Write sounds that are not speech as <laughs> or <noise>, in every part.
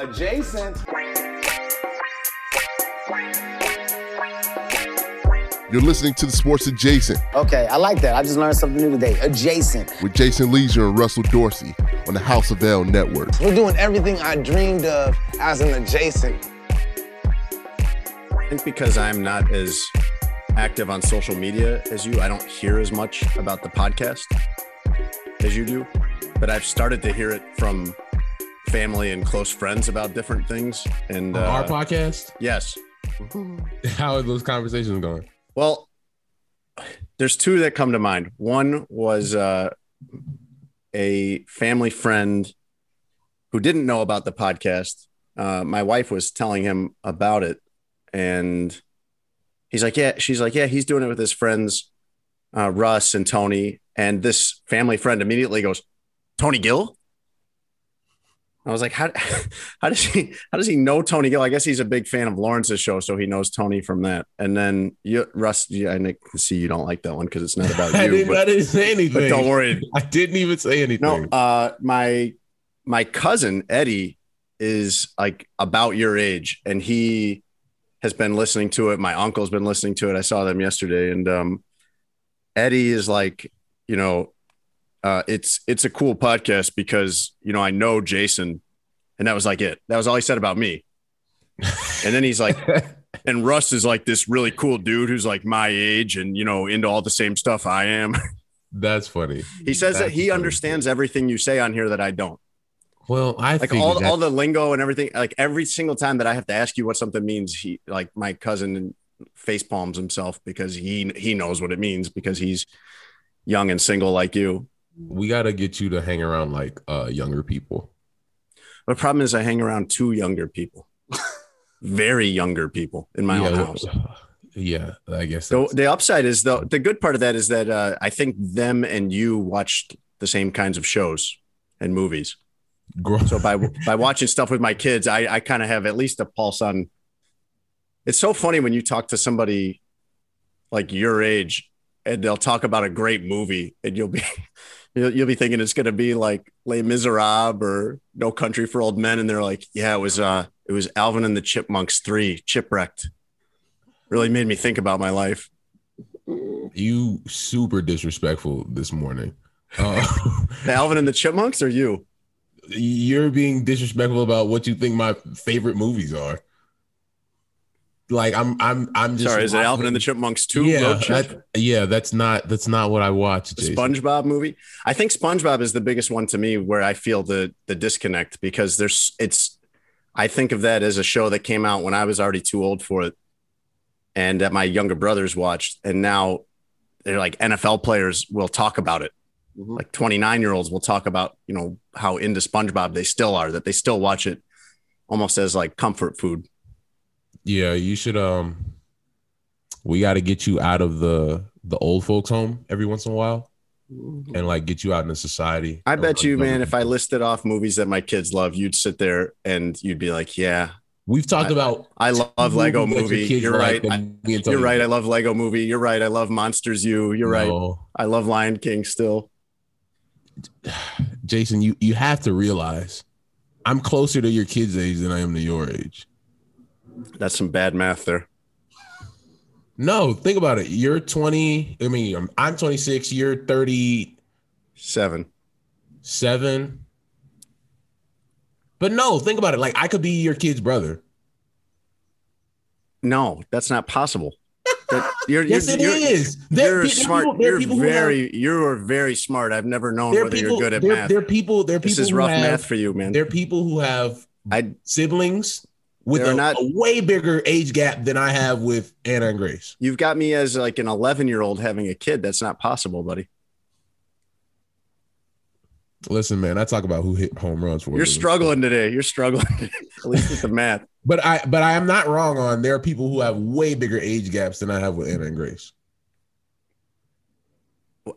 Adjacent. You're listening to the Sports Adjacent Okay, I like that. I just learned something new today. Adjacent. with Jason Lieser and Russell Dorsey on the House of L Network. We're doing everything I dreamed of as an adjacent. I think because I'm not as active on social media as you, I don't hear as much about the podcast as you do. But I've started to hear it from family and close friends about different things. And uh, Our podcast. yes, <laughs> How are those conversations going? well, there's two that come to mind. One was uh, a family friend who didn't know about the podcast. Uh, my wife was telling him about it, and he's like, "Yeah." She's like, "Yeah." He's doing it with his friends, uh, Russ and Tony. And this family friend immediately goes, "Tony Gill." I was like, "How? <laughs> How does he? How does he know Tony Gill?" I guess he's a big fan of Lawrence's show, so he knows Tony from that. And then you, Russ, yeah, I can see you don't like that one because it's not about <laughs> I you. didn't, I didn't say anything. <laughs> but don't worry, I didn't even say anything. no, uh, my my cousin Eddie is like about your age, and he has been listening to it. My uncle's been listening to it. I saw them yesterday, and um, Eddie is like, you know, uh, it's it's a cool podcast because you know I know Jason, and that was like it. That was all he said about me. <laughs> And then he's like, and Russ is like this really cool dude who's like my age and you know into all the same stuff I am. <laughs> That's funny. He says that he funny. understands everything you say on here that I don't. Well, I Like all, that- all the lingo and everything. Like every single time that I have to ask you what something means, he like my cousin face palms himself because he he knows what it means because he's young and single like you. We got to get you to hang around like uh younger people. The problem is I hang around two younger people, <laughs> very younger people in my yeah, own house. <sighs> Yeah, I guess. So the upside is though the good part of that is that uh, I think them and you watched the same kinds of shows and movies. So by by <laughs> watching stuff with my kids, I I kind of have at least a pulse on. It's so funny when you talk to somebody like your age, and they'll talk about a great movie, and you'll be <laughs> you'll, you'll be thinking it's going to be like Les Miserables or No Country for Old Men, and they're like, yeah, it was uh it was Alvin and the Chipmunks three, Chipwrecked. Really made me think about my life. you super disrespectful this morning. Uh, <laughs> Alvin and the Chipmunks or you? you're being disrespectful about what you think my favorite movies are. Like I'm, I'm, I'm just Sorry, is it Alvin and the Chipmunks too? Yeah, that- yeah, that's not that's not what I watch. the Jason. SpongeBob movie. I think SpongeBob is the biggest one to me where I feel the the disconnect because there's it's I think of that as a show that came out when I was already too old for it and that my younger brothers watched and now they're like NFL players will talk about it. Mm-hmm. Like 29 year olds will talk about, you know, how into SpongeBob they still are, that they still watch it almost as like comfort food. Yeah, you should. Um, we got to get you out of the the old folks' home every once in a while, and like get you out into society. I bet you, man, if I listed off movies that my kids love, you'd sit there and you'd be like, yeah, we've talked I- about, I love Lego movie. You're right. like, I- and me and You're right. I love Lego movie. You're right. I love Monsters U. You're right. I love Lion King still. <sighs> Jason, you you have to realize, I'm closer to your kids' age than I am to your age. That's some bad math there. No, think about it. You're 20. I mean, I'm, I'm 26. You're 37. Seven. But no, think about it. Like I could be your kid's brother. No, that's not possible. That- you're, <laughs> Yes, you're, it you're, is. There- You're there smart. people- you're people have- very. You're very smart. I've never known whether people. you're good at there, math. there are people. There are people this is rough have, math for you, man. There are people who have I siblings with a, not- a way bigger age gap than I have with Anna and Grace. you've got me as like an 11 year old having a kid. That's not possible, buddy. Listen, man, I talk about who hit home runs for. You're struggling today. You're struggling, at least with the math. <laughs> but I but I am not wrong on there are people who have way bigger age gaps than I have with Anna and Grace.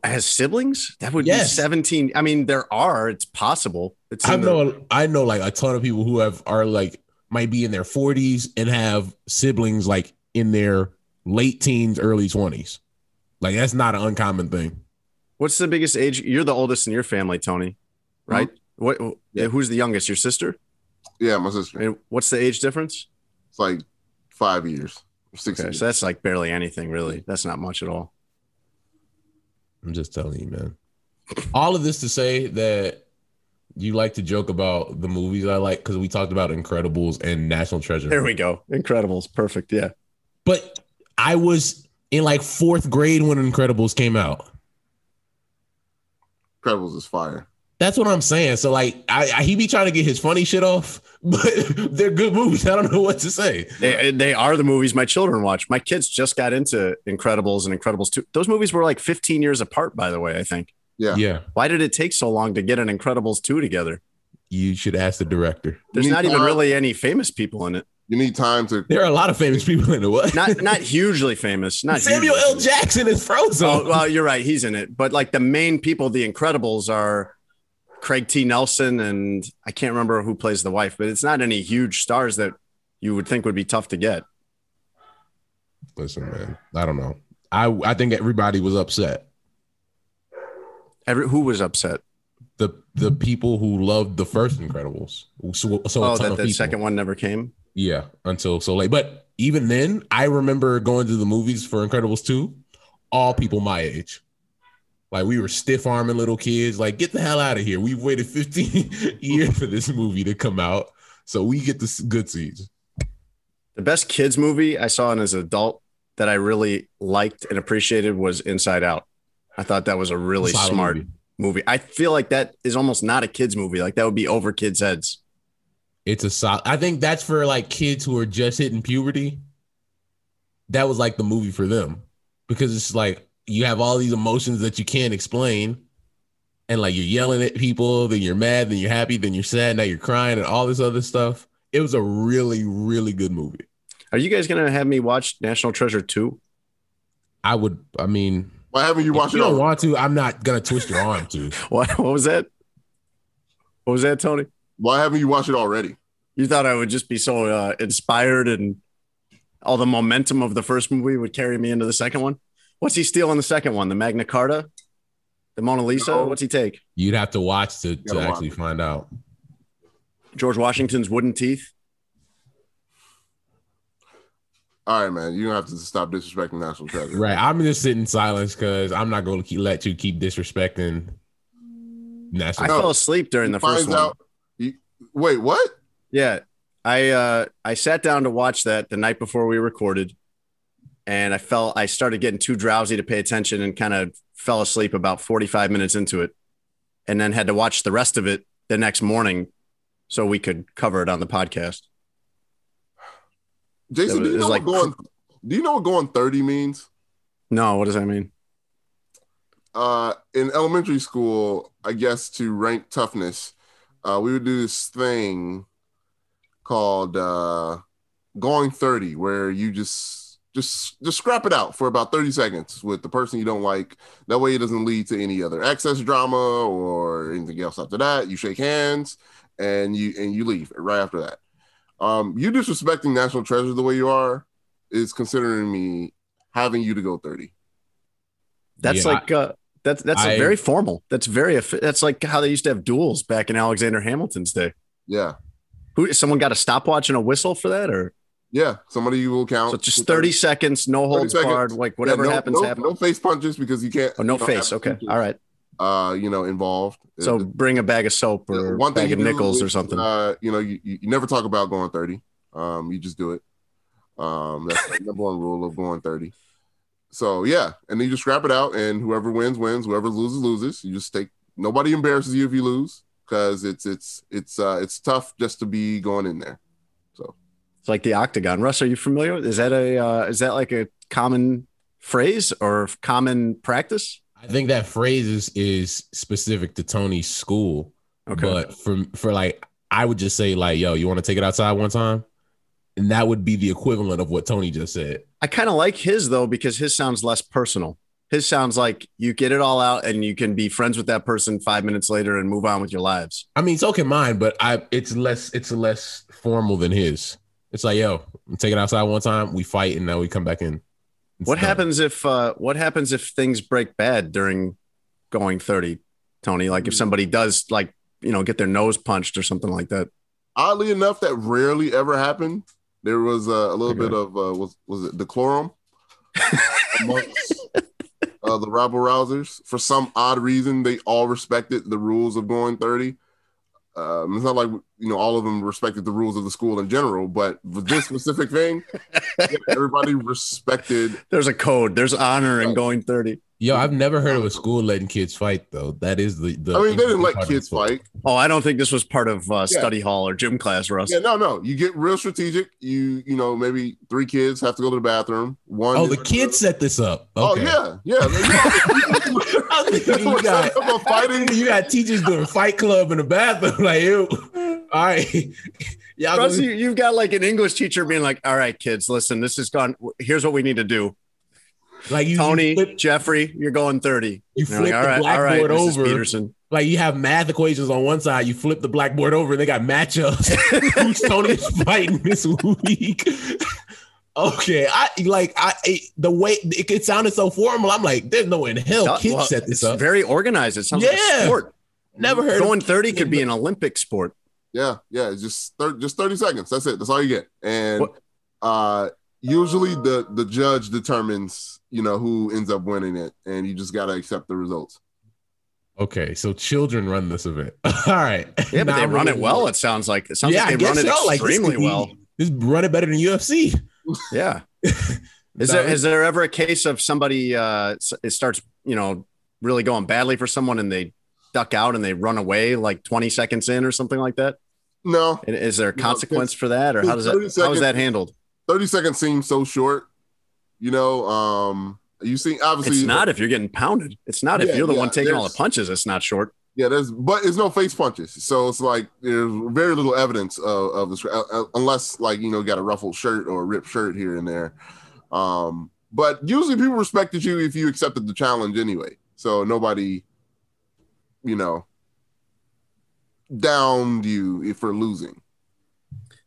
As siblings, that would Yes. be 17. I mean, there are. It's possible. It's I in the- know I know like a ton of people who have are like might be in their 40s and have siblings like in their late teens, early 20s. Like that's not an uncommon thing. What's the biggest age? You're the oldest in your family, Tony, right? What? Yeah. Who's the youngest? Your sister? Yeah, my sister. And what's the age difference? It's like five years, six Okay, years. so that's like barely anything, really. That's not much at all. I'm just telling you, man. All of this to say that you like to joke about the movies I like because we talked about Incredibles and National Treasure. There we go. Incredibles. Perfect. Yeah. But I was in like fourth grade when Incredibles came out. Incredibles is fire. That's what I'm saying. So like, I, I he be trying to get his funny shit off, <laughs> but they're good movies. I don't know what to say. They, they are the movies my children watch. My kids just got into Incredibles and Incredibles 2. Those movies were like 15 years apart, by the way, I think. Yeah. Yeah, Why did it take so long to get an Incredibles 2 together? you should ask the director. There's need not even really any famous people in it. You need time to. There are a lot of famous people in it. What? Not not hugely famous. Not Samuel hugely L. Jackson is Frozone. Oh, well, you're right. He's in it. But like the main people, the Incredibles are Craig T. Nelson and I can't remember who plays the wife, but it's not any huge stars that you would think would be tough to get. Listen, man, I don't know. I I think everybody was upset. Every, who was upset? The the people who loved the first Incredibles. So, so a Oh, that people. second one never came. Yeah, until so late. But even then, I remember going to the movies for Incredibles 2, all people my age. Like we were stiff arming little kids, like, get the hell out of here. We've waited 15 <laughs> years for this movie to come out. So we get the good seeds. The best kids movie I saw as an adult that I really liked and appreciated was Inside Out. I thought that was a really Solid smart movie. movie. I feel like that is almost not a kids movie. Like that would be over kids' heads. It's a solid. I think that's for like kids who are just hitting puberty. That was like the movie for them because it's like you have all these emotions that you can't explain. And like you're yelling at people, then you're mad, then you're happy, then you're sad, now you're crying, and all this other stuff. It was a really, really good movie. Are you guys gonna have me watch National Treasure 2? I would, I mean, Why haven't you if watched you it? don't all? want to, I'm not gonna twist your arm to. <laughs> What what was that? What was that, Tony? Why haven't you watched it already? You thought I would just be so uh, inspired and all the momentum of the first movie would carry me into the second one? What's he steal in the second one? The Magna Carta? The Mona Lisa? No. What's he take? You'd have to watch to, to Gotta watch actually it. find out. George Washington's wooden teeth? All right, man. You don't have to stop disrespecting National Treasure. Right. I'm just sitting in silence because I'm not going to keep, let you keep disrespecting I national. I fell asleep during He the first one. out. He, wait, what? Yeah. I uh I sat down to watch that the night before we recorded and I felt I started getting too drowsy to pay attention and kind of fell asleep about 45 minutes into it and then had to watch the rest of it the next morning so we could cover it on the podcast. Jason, do you know like- what going? Do you know what going thirty means? No, what does that mean? uh, in elementary school, I guess to rank toughness, uh, we would do this thing called uh, going 30, where you just just just scrap it out for about 30 seconds with the person you don't like. That way it doesn't lead to any other excess drama or anything else after that. You shake hands and you and you leave right after that. Um, you disrespecting National Treasure the way you are is considering me having you to go 30. That's Yeah, like uh that's that's I- very formal. That's very that's like how they used to have duels back in Alexander Hamilton's day. Yeah. Who someone got a stopwatch and a whistle for that or Yeah, somebody you will count. so just 30 seconds, no holds barred, like Yeah, whatever no, happens no, happens. No face punches because you can't. oh, no face. Okay. punches, All right. Uh, you know, involved. So Uh, bring a bag of soap or one thing bag of nickels or something. Uh, you know, you, you never talk about going thirty. Um, you just do it. Um, that's the number one rule of going thirty. So yeah, and then you just scrap it out, and whoever wins wins. Whoever loses loses. You just take. Nobody embarrasses you if you lose because it's it's it's uh it's tough just to be going in there. So it's like the octagon. Russ, are you familiar with? Is that a uh, is that like a common phrase or common practice? I think that phrase is, is specific to Tony's school. Okay. But for for like, I would just say like, "Yo, you want to take it outside one time?" And that would be the equivalent of what Tony just said. I kind of like his though because his sounds less personal. His sounds like you get it all out and you can be friends with that person five minutes later and move on with your lives. I mean, so can mine, but I it's less it's less formal than his. It's like, yo, take it outside one time, we fight, and now we come back in. It's what done. happens if uh, what happens if things break bad during going 30, Tony? Like if somebody does like, you know, get their nose punched or something like that. Oddly enough, that rarely ever happened. There was uh, a little Okay. bit of uh, was was it decorum amongst <laughs> uh, the rabble rousers. For some odd reason, they all respected the rules of going thirty. Um, it's not like you know all of them respected the rules of the school in general, but with this specific thing, <laughs> everybody respected. There's a code. There's honor in going 30. Yo, I've never heard of a school letting kids fight though. That is the. the I mean, they didn't let part of the kids fight. Oh, I don't think this was part of uh, Yeah. study hall or gym class, Russ. Yeah, no, no. You get real strategic. You you know maybe three kids have to go to the bathroom. One. Oh, the kids set this up. Oh yeah, yeah. <laughs> I was thinking you got, fighting. you got teachers doing fight club in the bathroom. <laughs> Like, ew. All right. <laughs> Y'all you, you've got like an English teacher being like, all right, kids, listen, this is gone. Here's what we need to do. like you, Tony, you flip, Jeffrey, you're going 30. you flip like, the blackboard Mrs. over. Peterson. Like you have math equations on one side, you flip the blackboard over, and they got matchups. <laughs> Who's Tony's fighting this week? Okay, I like I the way it, it sounded so formal. I'm like, there's no way in hell kids Well, set this it's up. very organized. It sounds like a sport. Never heard. Going of, 30 could be an Olympic sport. Yeah, yeah. It's just thir- just thirty seconds. That's it. That's all you get. And What- uh, usually the the judge determines you know who ends up winning it, and you just gotta accept the results. okay, so children run this event. <laughs> All right. Yeah, but Now they I'm run it really- well. It sounds like it sounds yeah, like they run it so. Like this extremely could be- well. This run it better than UFC. Yeah. <laughs> Is there is there ever a case of somebody uh it starts, you know, really going badly for someone and they duck out and they run away like 20 seconds in or something like that? No, And Is there a No, consequence for that or how does that 30 how is that handled? thirty seconds seems so short. You know, um, you see, obviously, It's not if you're getting pounded. It's not if you're the yeah, one taking all the punches. It's not short. Yeah, there's but it's no face punches, so it's like there's very little evidence of, of this, uh, uh, unless like you know got a ruffled shirt or a ripped shirt here and there. Um, but usually people respected you if you accepted the challenge anyway. So nobody, you know, downed you if for losing.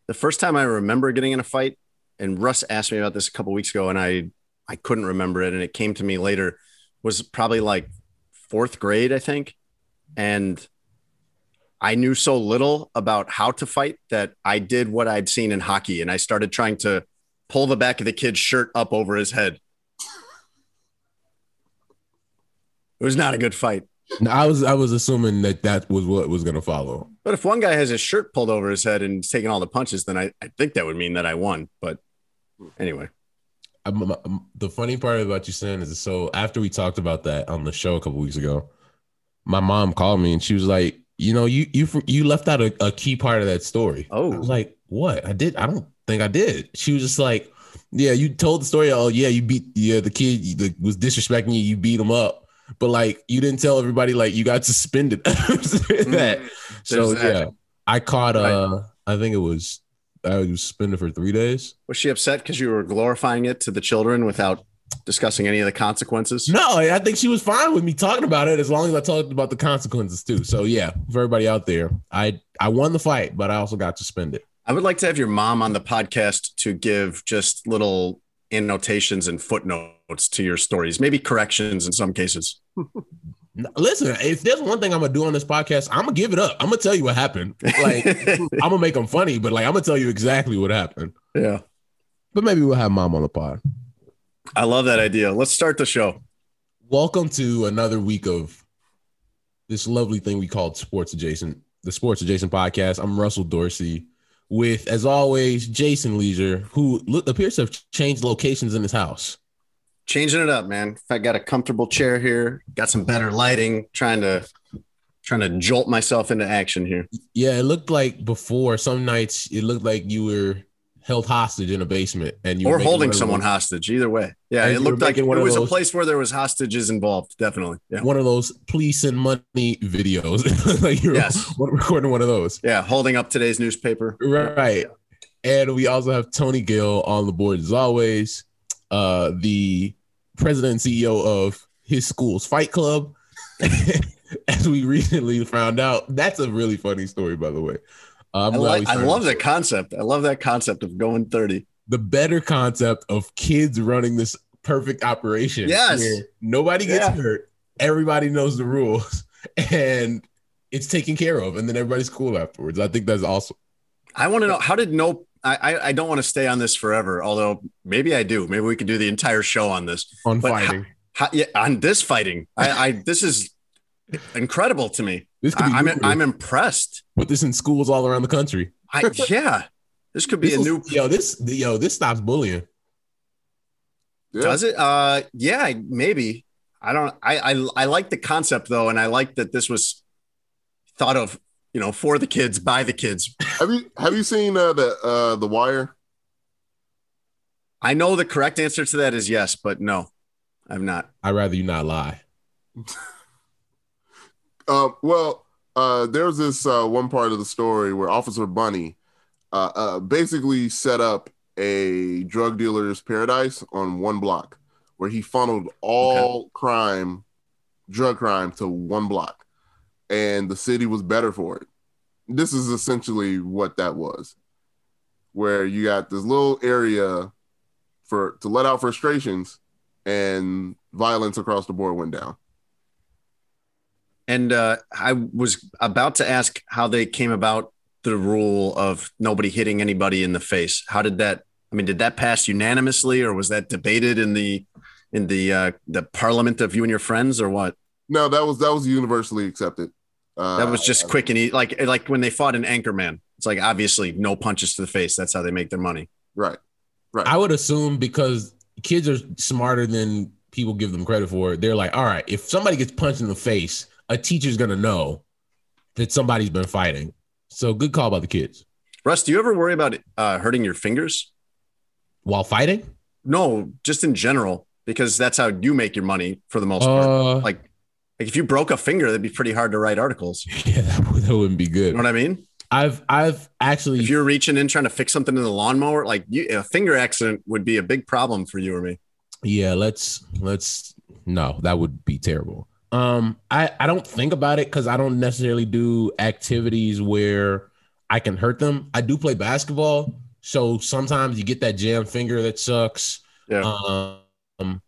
The first time I remember getting in a fight, and Russ asked me about this a couple weeks ago, and I I couldn't remember it, and it came to me later, was probably like fourth grade, I think. And I knew so little about how to fight that I did what I'd seen in hockey, and I started trying to pull the back of the kid's shirt up over his head. It was not a good fight. No, I was I was assuming that that was what was going to follow. But if one guy has his shirt pulled over his head and taking all the punches, then I, I think that would mean that I won. But anyway, I'm- I'm- the funny part about you saying is so after we talked about that on the show a couple weeks ago, my mom called me and she was like, you know, you you you left out a, a key part of that story. Oh. Like, what? I did? I don't think I did. She was just like, yeah, you told the story. Oh yeah, you beat yeah the kid that was disrespecting you. You beat him up. But like you didn't tell everybody like you got suspended. <laughs> that. So that. yeah, I caught uh I think it was I was suspended for three days. was she upset because you were glorifying it to the children without discussing any of the consequences? No, I think she was fine with me talking about it as long as I talked about the consequences too. So yeah, for everybody out there, I I won the fight, but I also got suspended. I would like to have your mom on the podcast to give just little annotations and footnotes to your stories, maybe corrections in some cases. <laughs> Listen, if there's one thing I'm gonna do on this podcast, I'm gonna give it up. I'm gonna tell you what happened. Like <laughs> I'm gonna make them funny, but like I'm gonna tell you exactly what happened. yeah. But maybe we'll have mom on the pod. I love that idea. Let's start the show. Welcome to another week of this lovely thing we called Sports Adjacent, the Sports Adjacent podcast. I'm Russell Dorsey with, as always, Jason Lieser, who look, appears to have changed locations in his house. Changing it up, man. If I got a comfortable chair here, got some better lighting, trying to trying to jolt myself into action here. Yeah, it looked like before some nights it looked like you were held hostage in a basement and you or were holding someone those- hostage. Either way, yeah, it looked like it making one of was a place where there was hostages involved. Definitely, yeah, one of those please send money videos. <laughs> like you're Yes. <laughs> recording one of those. yeah, holding up today's newspaper. Right. And we also have Tony Gill on the board as always, uh, the president and CEO of his school's Fight Club. <laughs> As we recently found out, that's a really funny story, by the way. I, like, I love that concept. I love that concept of going thirty. the better concept of kids running this perfect operation. Yes. nobody gets Yeah. hurt, everybody knows the rules, <laughs> and it's taken care of, and then everybody's cool afterwards. I think that's awesome. I want to know how did no. I, I don't want to stay on this forever. Although maybe I do. Maybe we could do the entire show on this. On But fighting. How, yeah, on this fighting, I, I this is incredible to me. This could be I, I'm lucrative. I'm impressed. Put this in schools all around the country. I <laughs> yeah, this could be This a is- new. yo. This yo. This stops bullying. Yeah. Does it? Uh, yeah, maybe. I don't. I, I I like the concept though, and I like that this was thought of. You know, for the kids, by the kids. Have you have you seen uh, the uh, the Wire? I know the correct answer to that is yes, but no, I've not. I'd rather you not lie. <laughs> Uh, well, uh, there's this uh, one part of the story where Officer Bunny uh, uh, basically set up a drug dealer's paradise on one block, where he funneled all crime, drug crime, to one block, and the city was better for it. This is essentially what that was, where you got this little area for to let out frustrations, and violence across the board went down. And uh, I was about to ask how they came about the rule of nobody hitting anybody in the face. How did that? I mean, did that pass unanimously, or was that debated in the in the uh, the parliament of you and your friends, or what? No, that was that was universally accepted. Uh, That was just quick and easy, like like when they fought in Anchorman. It's like obviously no punches to the face. That's how they make their money. right. Right. I would assume because kids are smarter than people give them credit for. They're like, all right, if somebody gets punched in the face, a teacher's gonna know that somebody's been fighting. So good call by the kids Russ, do you ever worry about uh, hurting your fingers? while fighting. No, just in general, because that's how you make your money for the most part. Uh, Like, like if you broke a finger, that'd be pretty hard to write articles. <laughs> yeah, that, would- that wouldn't be You good. know what I mean? I've I've actually If you're reaching in trying to fix something in the lawnmower, like you, a finger accident would be a big problem for you or me. yeah let's let's no that would be terrible um i i don't think about it because i don't necessarily do activities where i can hurt them i do play basketball so sometimes you get that jam finger that sucks Yeah. um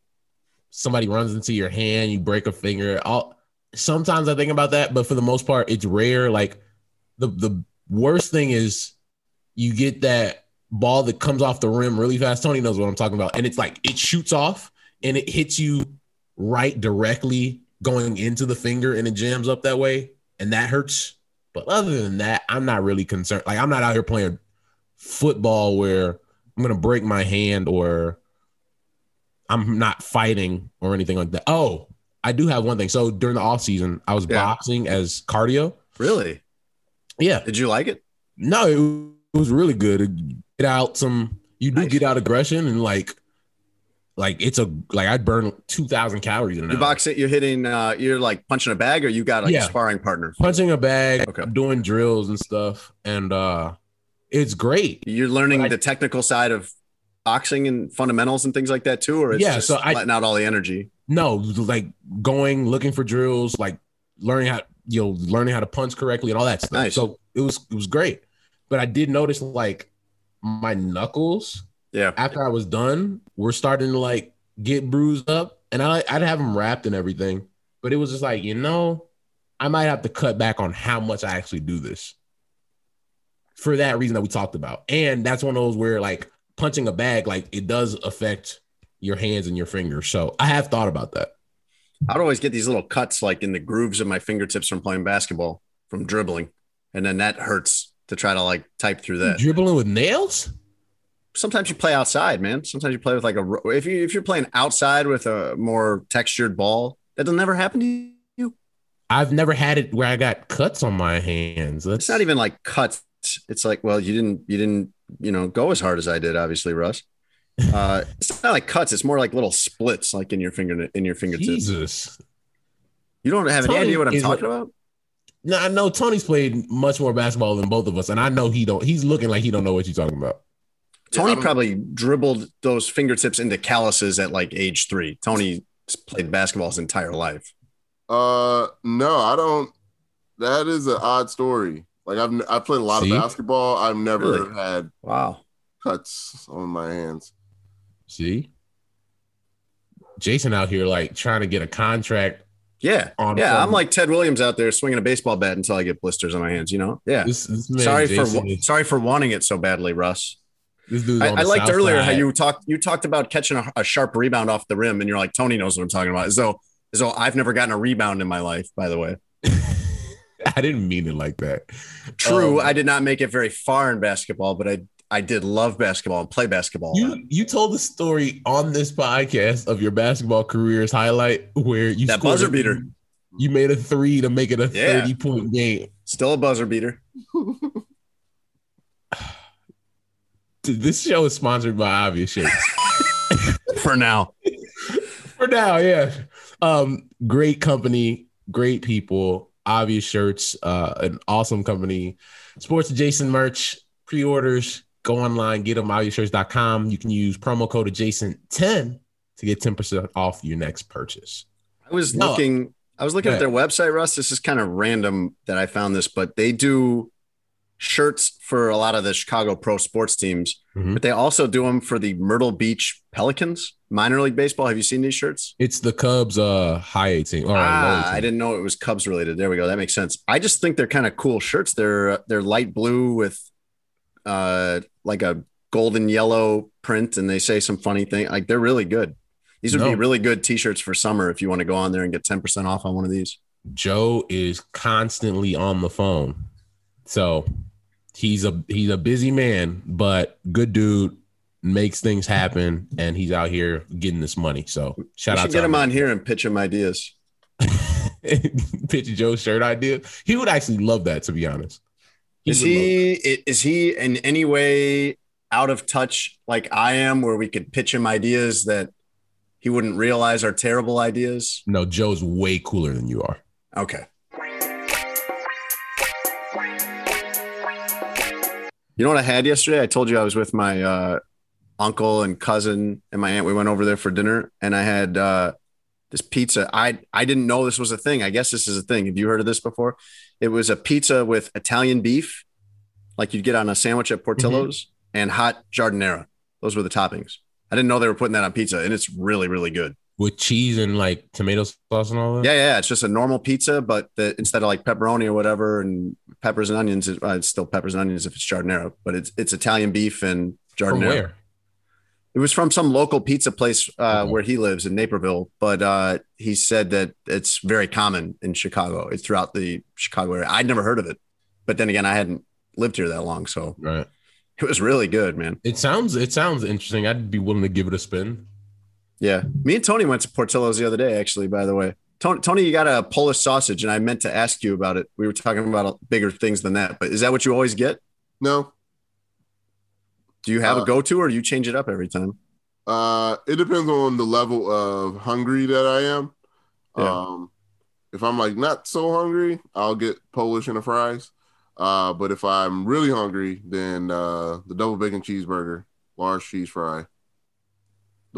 somebody runs into your hand you break a finger I'll, sometimes i think about that but for the most part it's rare like the the worst thing is you get that ball that comes off the rim really fast. Tony knows what I'm talking about. And it's like it shoots off and it hits you right directly going into the finger and it jams up that way. And that hurts. But other than that, I'm not really concerned. Like I'm not out here playing football where I'm gonna break my hand or I'm not fighting or anything like that. Oh, I do have one thing. So during the off season, I was Yeah. boxing as cardio. Really? Yeah. Did you like it? No, it was really good. It get out some. You do Nice. get out aggression and like, like it's a like I'd burn two thousand calories in an You hour. box it, you're hitting, uh, you're like punching a bag, or you got like Yeah. a sparring partner. punching a bag, Okay. I'm doing drills and stuff, and uh it's great. You're learning But I- the technical side of boxing and fundamentals and things like that too, or it's Yeah, just so I- letting out all the energy. No, like going looking for drills, like learning how you know learning how to punch correctly and all that stuff. Nice. So it was it was great, but I did notice like my knuckles Yeah. after I was done we're starting to like get bruised up, and I I'd have them wrapped and everything, but it was just like you know, I might have to cut back on how much I actually do this for that reason that we talked about, and that's one of those where like punching a bag, like it does affect your hands and your fingers. So I have thought about that. I'd always get these little cuts like in the grooves of my fingertips from playing basketball from dribbling. And then that hurts to try to like type through that. Dribbling with nails? Sometimes you play outside, man. Sometimes you play with like a if you if you're playing outside with a more textured ball, that'll never happen to you. I've never had it where I got cuts on my hands. That's It's not even like cuts. It's like, well, you didn't you didn't you know, go as hard as I did, obviously, Russ. <laughs> Uh, it's not like cuts; it's more like little splits, like in your finger in your fingertips. Jesus. You don't have any idea what I'm talking like- about. No, I know Tony's played much more basketball than both of us, and I know he don't. He's looking like he don't know what you're talking about. Tony I don't- probably dribbled those fingertips into calluses at like age three. Tony played basketball his entire life. Uh, no, I don't. That is an odd story. Like I've I played a lot See? of basketball. I've never Really? had Wow. cuts on my hands. See, Jason out here like trying to get a contract. Yeah. On yeah. some- I'm like Ted Williams out there swinging a baseball bat until I get blisters on my hands, you know? Yeah. This, this man, sorry for Jason wa- is- sorry for wanting it so badly, Russ. I, I liked earlier how you talked you talked about catching a, a sharp rebound off the rim, and you're like, Tony knows what I'm talking about. So though I've never gotten a rebound in my life, by the way. <laughs> I didn't mean it like that. True, Um, I did not make it very far in basketball, but I I did love basketball and play basketball. You you told the story on this podcast of your basketball career's highlight where you That buzzer beater. You made a three to make it a Yeah. 30 point game. Still a buzzer beater. <laughs> Dude, This show is sponsored by Obvious Shirts. <laughs> For now. For now, yeah. Um, great company, great people, obvious shirts, uh, an awesome company. Sports adjacent merch, pre-orders, go online, get them obviousshirts.com. You can use promo code adjacent10 to get 10% off your next purchase. I was No. looking. I was looking at their website, Russ. This is kind of random that I found this, but they do shirts for a lot of the Chicago pro sports teams, Mhm. but they also do them for the Myrtle Beach Pelicans minor league baseball. Have you seen these shirts? It's the Cubs uh high 18 or Ah, 18. I didn't know it was Cubs related. There we go. That makes sense. I just think they're kind of cool shirts. They're they're light blue with uh like a golden yellow print, and they say some funny thing. Like they're really good. These would No. be really good t-shirts for summer if you want to go on there and get 10% off on one of these. Joe is constantly on the phone. So he's a he's a busy man, but good dude makes things happen and he's out here getting this money. So shout we out should to get him him on here and pitch him ideas. <laughs> Picture Joe's shirt idea. He would actually love that, to be honest. Is he is he in any way out of touch like I am, where we could pitch him ideas that he wouldn't realize are terrible ideas? No, Joe's way cooler than you are. Okay. You know what I had yesterday? I told you I was with my uh, uncle and cousin and my aunt. We went over there for dinner, and I had uh, this pizza. I I didn't know this was a thing. I guess this is a thing. Have you heard of this before? It was a pizza with Italian beef, like you'd get on a sandwich at Portillo's, and hot giardiniera. Those were the toppings. I didn't know they were putting that on pizza, and it's really really good. With cheese and like tomato sauce and all that. Yeah, yeah, it's just a normal pizza, but the, instead of like pepperoni or whatever and peppers and onions, it, uh, it's still peppers and onions if it's giardiniera, but it's it's Italian beef and From where? It was from some local pizza place uh, Okay. where he lives in Naperville, but uh, he said that it's very common in Chicago. It's throughout the Chicago area. I'd never heard of it, but then again, I hadn't lived here that long, so Right. it was really good, man. It sounds it sounds interesting. I'd be willing to give it a spin. Yeah, me and Tony went to Portillo's the other day. Actually, by the way, Tony, Tony, you got a Polish sausage, and I meant to ask you about it. We were talking about bigger things than that, but is that what you always get? No, Do you have Uh, a go-to, or do you change it up every time? uh, it depends on the level of hungry that I am. Yeah. Um, if I'm like not so hungry, I'll get Polish and the fries. Uh, but if I'm really hungry, then uh, the double bacon cheeseburger, large cheese fry.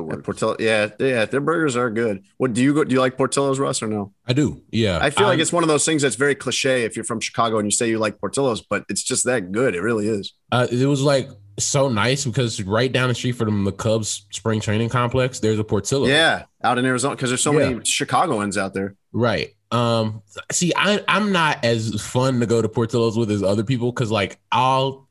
The Yeah. Portillo, yeah, yeah, their burgers are good. What do you go? Do you like Portillo's, Russ, or no? I do. Yeah. I feel like I'm- it's one of those things that's very cliche if you're from Chicago and you say you like Portillo's, but it's just that good. It really is. Uh, it was like so nice because right down the street from the Cubs spring training complex, there's a Portillo. Yeah, out in Arizona because there's so Yeah. many Chicagoans out there. Right. Um. See, I I'm not as fun to go to Portillo's with as other people because like I'll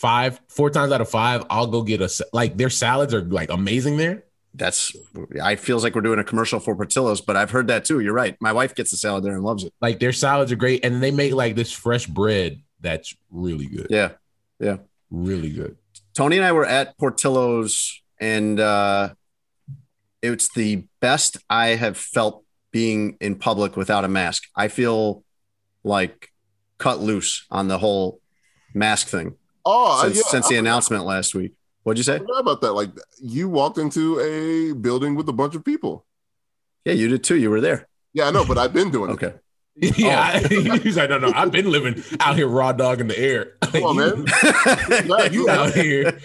five four times out of five I'll go get a like their salads are like amazing there. That's I feels like we're doing a commercial for Portillo's, but I've heard that too. You're right. My wife gets the salad there and loves it. Like their salads are great, and they make like this fresh bread that's really good. Yeah, yeah. Really good. Tony and I were at Portillo's, and uh, it's the best I have felt being in public without a mask. I feel like cut loose on the whole mask thing. Oh, since, yeah, since I the forgot- announcement last week. What'd you say? forgot about that. Like you walked into a building with a bunch of people. Yeah, you did too. You were there. Yeah, I know, but I've been doing it. Okay. <laughs> Yeah, oh. <laughs> he's like, no, no, I've been living out here raw dog in the air. <laughs> Come on, You- man. Yeah, You out here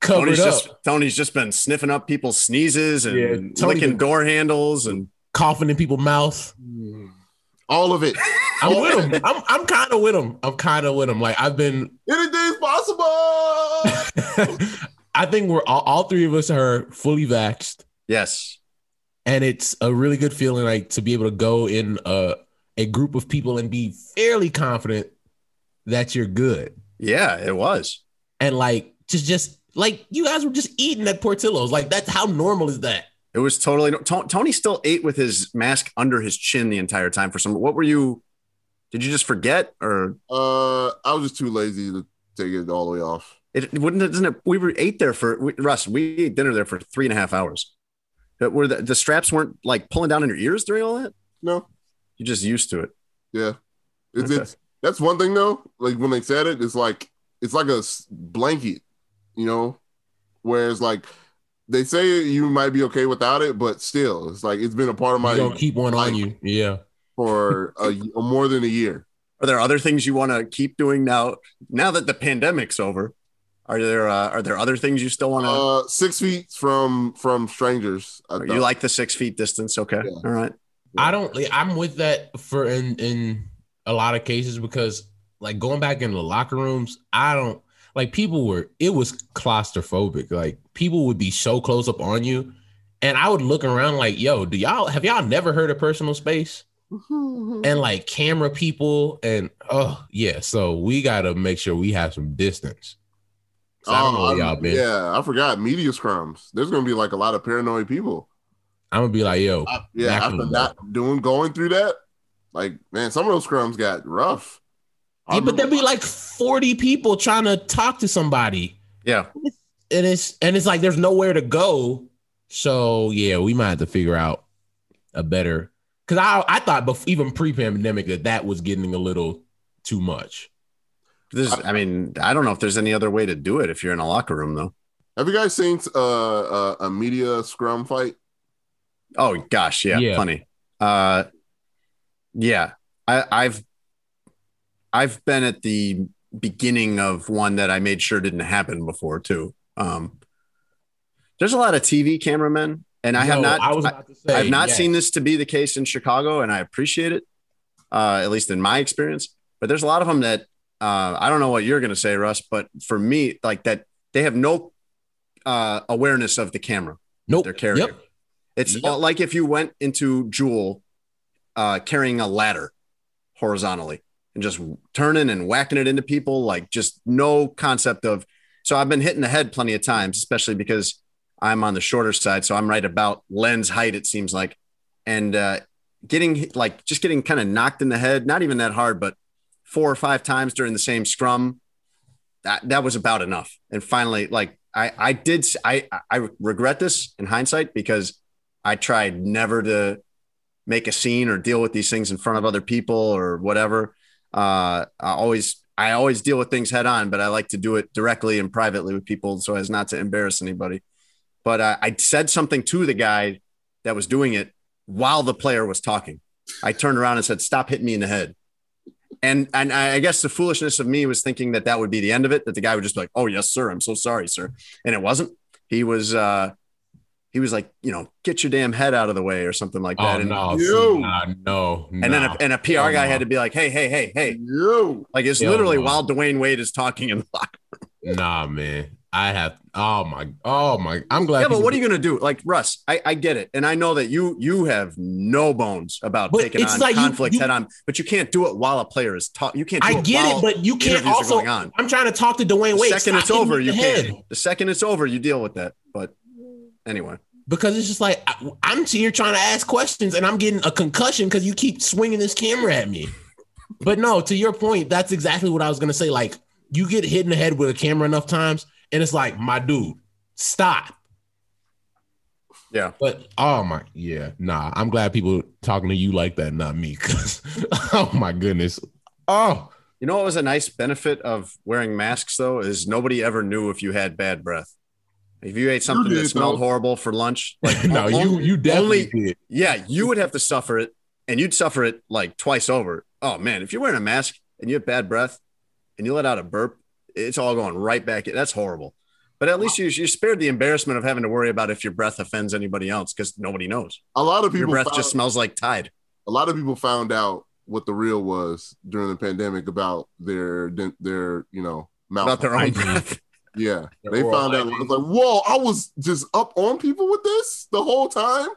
covered Tony's up, just Tony's just been sniffing up people's sneezes and Yeah, licking door handles and coughing in people's mouth. Mm. All of it. <laughs> I'm with him. I'm I'm kind of with him. I'm kind of with him. Like I've been. <laughs> Anything's possible. I think we're all, all three of us are fully vaxxed, yes. and it's a really good feeling like to be able to go in a a group of people and be fairly confident that you're good, Yeah, it was. and like just just like you guys were just eating at Portillo's. Like that's how normal is that? It was totally Tony still ate with his mask under his chin the entire time for some what were you did you just forget or uh, I was just too lazy to take it all the way off. it, wouldn't it doesn't it, we were ate there for we, Russ we ate dinner there for three and a half hours. But were the, the straps weren't like pulling down in your ears during all that? No, You're just used to it. yeah, it's, Okay. it's that's one thing though. Like when they said it, it's like it's like a blanket, you know. Whereas like they say you might be okay without it, but still, it's like it's been a part of You my don't keep one on you. Yeah. for <laughs> a, a more than a year. Are there other things you want to keep doing now now that the pandemic's over? Are there uh, are there other things you still want to Uh, six feet from from strangers. You like the six feet distance? Okay. Yeah. All right. I don't. I'm with that for in in a lot of cases because like going back into the locker rooms, I don't like people were. It was claustrophobic. Like people would be so close up on you, and I would look around like, "Yo, do y'all have y'all never heard of personal space?" Mm-hmm. And like camera people, and oh yeah, so we got to make sure we have some distance. So I don't know Oh, where y'all been. Yeah, I forgot media scrums. There's gonna be like a lot of paranoid people. I'm gonna be like, "Yo, I- yeah, Back after not doing going through that, like man, some of those scrums got rough. I yeah, but there'd be like 40 people trying to talk to somebody." Yeah. and it's and it's like there's nowhere to go. So yeah, we might have to figure out a better because I I thought bef- even pre-pandemic that that was getting a little too much. This I mean, I don't know if there's any other way to do it if you're in a locker room though. Have you guys seen uh, uh, a media scrum fight? Oh gosh, yeah, Yeah. plenty. Uh yeah. I, I've I've been at the beginning of one that I made sure didn't happen before too. Um there's a lot of TV cameramen, and I have not I was about to say I've not yeah. seen this to be the case in Chicago, and I appreciate it, uh, at least in my experience. But there's a lot of them that uh, I don't know what you're going to say, Russ, but for me, like that, they have no uh, awareness of the camera Nope. they're carrying. Yep. It's Yep. all- like if you went into Jewel uh, carrying a ladder horizontally and just turning and whacking it into people, like just no concept of. So I've been hitting the head plenty of times, especially because I'm on the shorter side. So I'm right about lens height, it seems like. And uh, getting like just getting kind of knocked in the head, not even that hard, but four or five times during the same scrum. That, that was about enough. And finally, like I, I did, I, I regret this in hindsight because I tried never to make a scene or deal with these things in front of other people or whatever. Uh, I always, I always deal with things head on, but I like to do it directly and privately with people so as not to embarrass anybody. But uh, I said something to the guy that was doing it while the player was talking. I turned around and said, "Stop hitting me in the head." And and I guess the foolishness of me was thinking that that would be the end of it. That the guy would just be like, "Oh yes, sir. I'm so sorry, sir," and it wasn't. He was uh, he was like, you know, get your damn head out of the way or something like that. Oh and, no, Yo. see, nah, no, and then a, and a PR Oh, guy no. had to be like, hey, hey, hey, hey. Yo, Like it's Yo, literally no. while Dwyane Wade is talking in the locker. room. nah, man. I have. Oh my. Oh my. I'm glad. Yeah, but what are you gonna do? Like Russ, I, I get it, and I know that you you have no bones about But taking it's on like conflict you- head on, but you can't do it while a player is talking. You can't. Do I it get while it, but you can't also. going on. I'm trying to talk to Dwyane The Wade. second Stop it's over, you in the head. can. The second it's over, you deal with that. But anyway, because it's just like I, I'm here trying to ask questions and I'm getting a concussion because you keep swinging this camera at me. But no, to your point, that's exactly what I was gonna say. Like you get hit in the head with a camera enough times, and it's like, my dude, stop. yeah. But oh my, yeah, nah. I'm glad people talking to you like that, not me. Cause <laughs> oh my goodness, oh You know what was a nice benefit of wearing masks though is nobody ever knew if you had bad breath. If you ate something did, that smelled though. horrible for lunch, like <laughs> no, on- you you definitely only did. yeah, you would have to suffer it, and you'd suffer it like twice over. Oh man, if you're wearing a mask and you have bad breath and you let out a burp, it's all going right back. in. That's horrible. But at least you you spared the embarrassment of having to worry about if your breath offends anybody else because nobody knows. A lot of people Your people breath found, just smells like Tide. a lot of people found out what the real was during the pandemic about their their you know mouth About their own breath. Yeah, Their they oral found out. I was like, whoa! I was just up on people with this the whole time.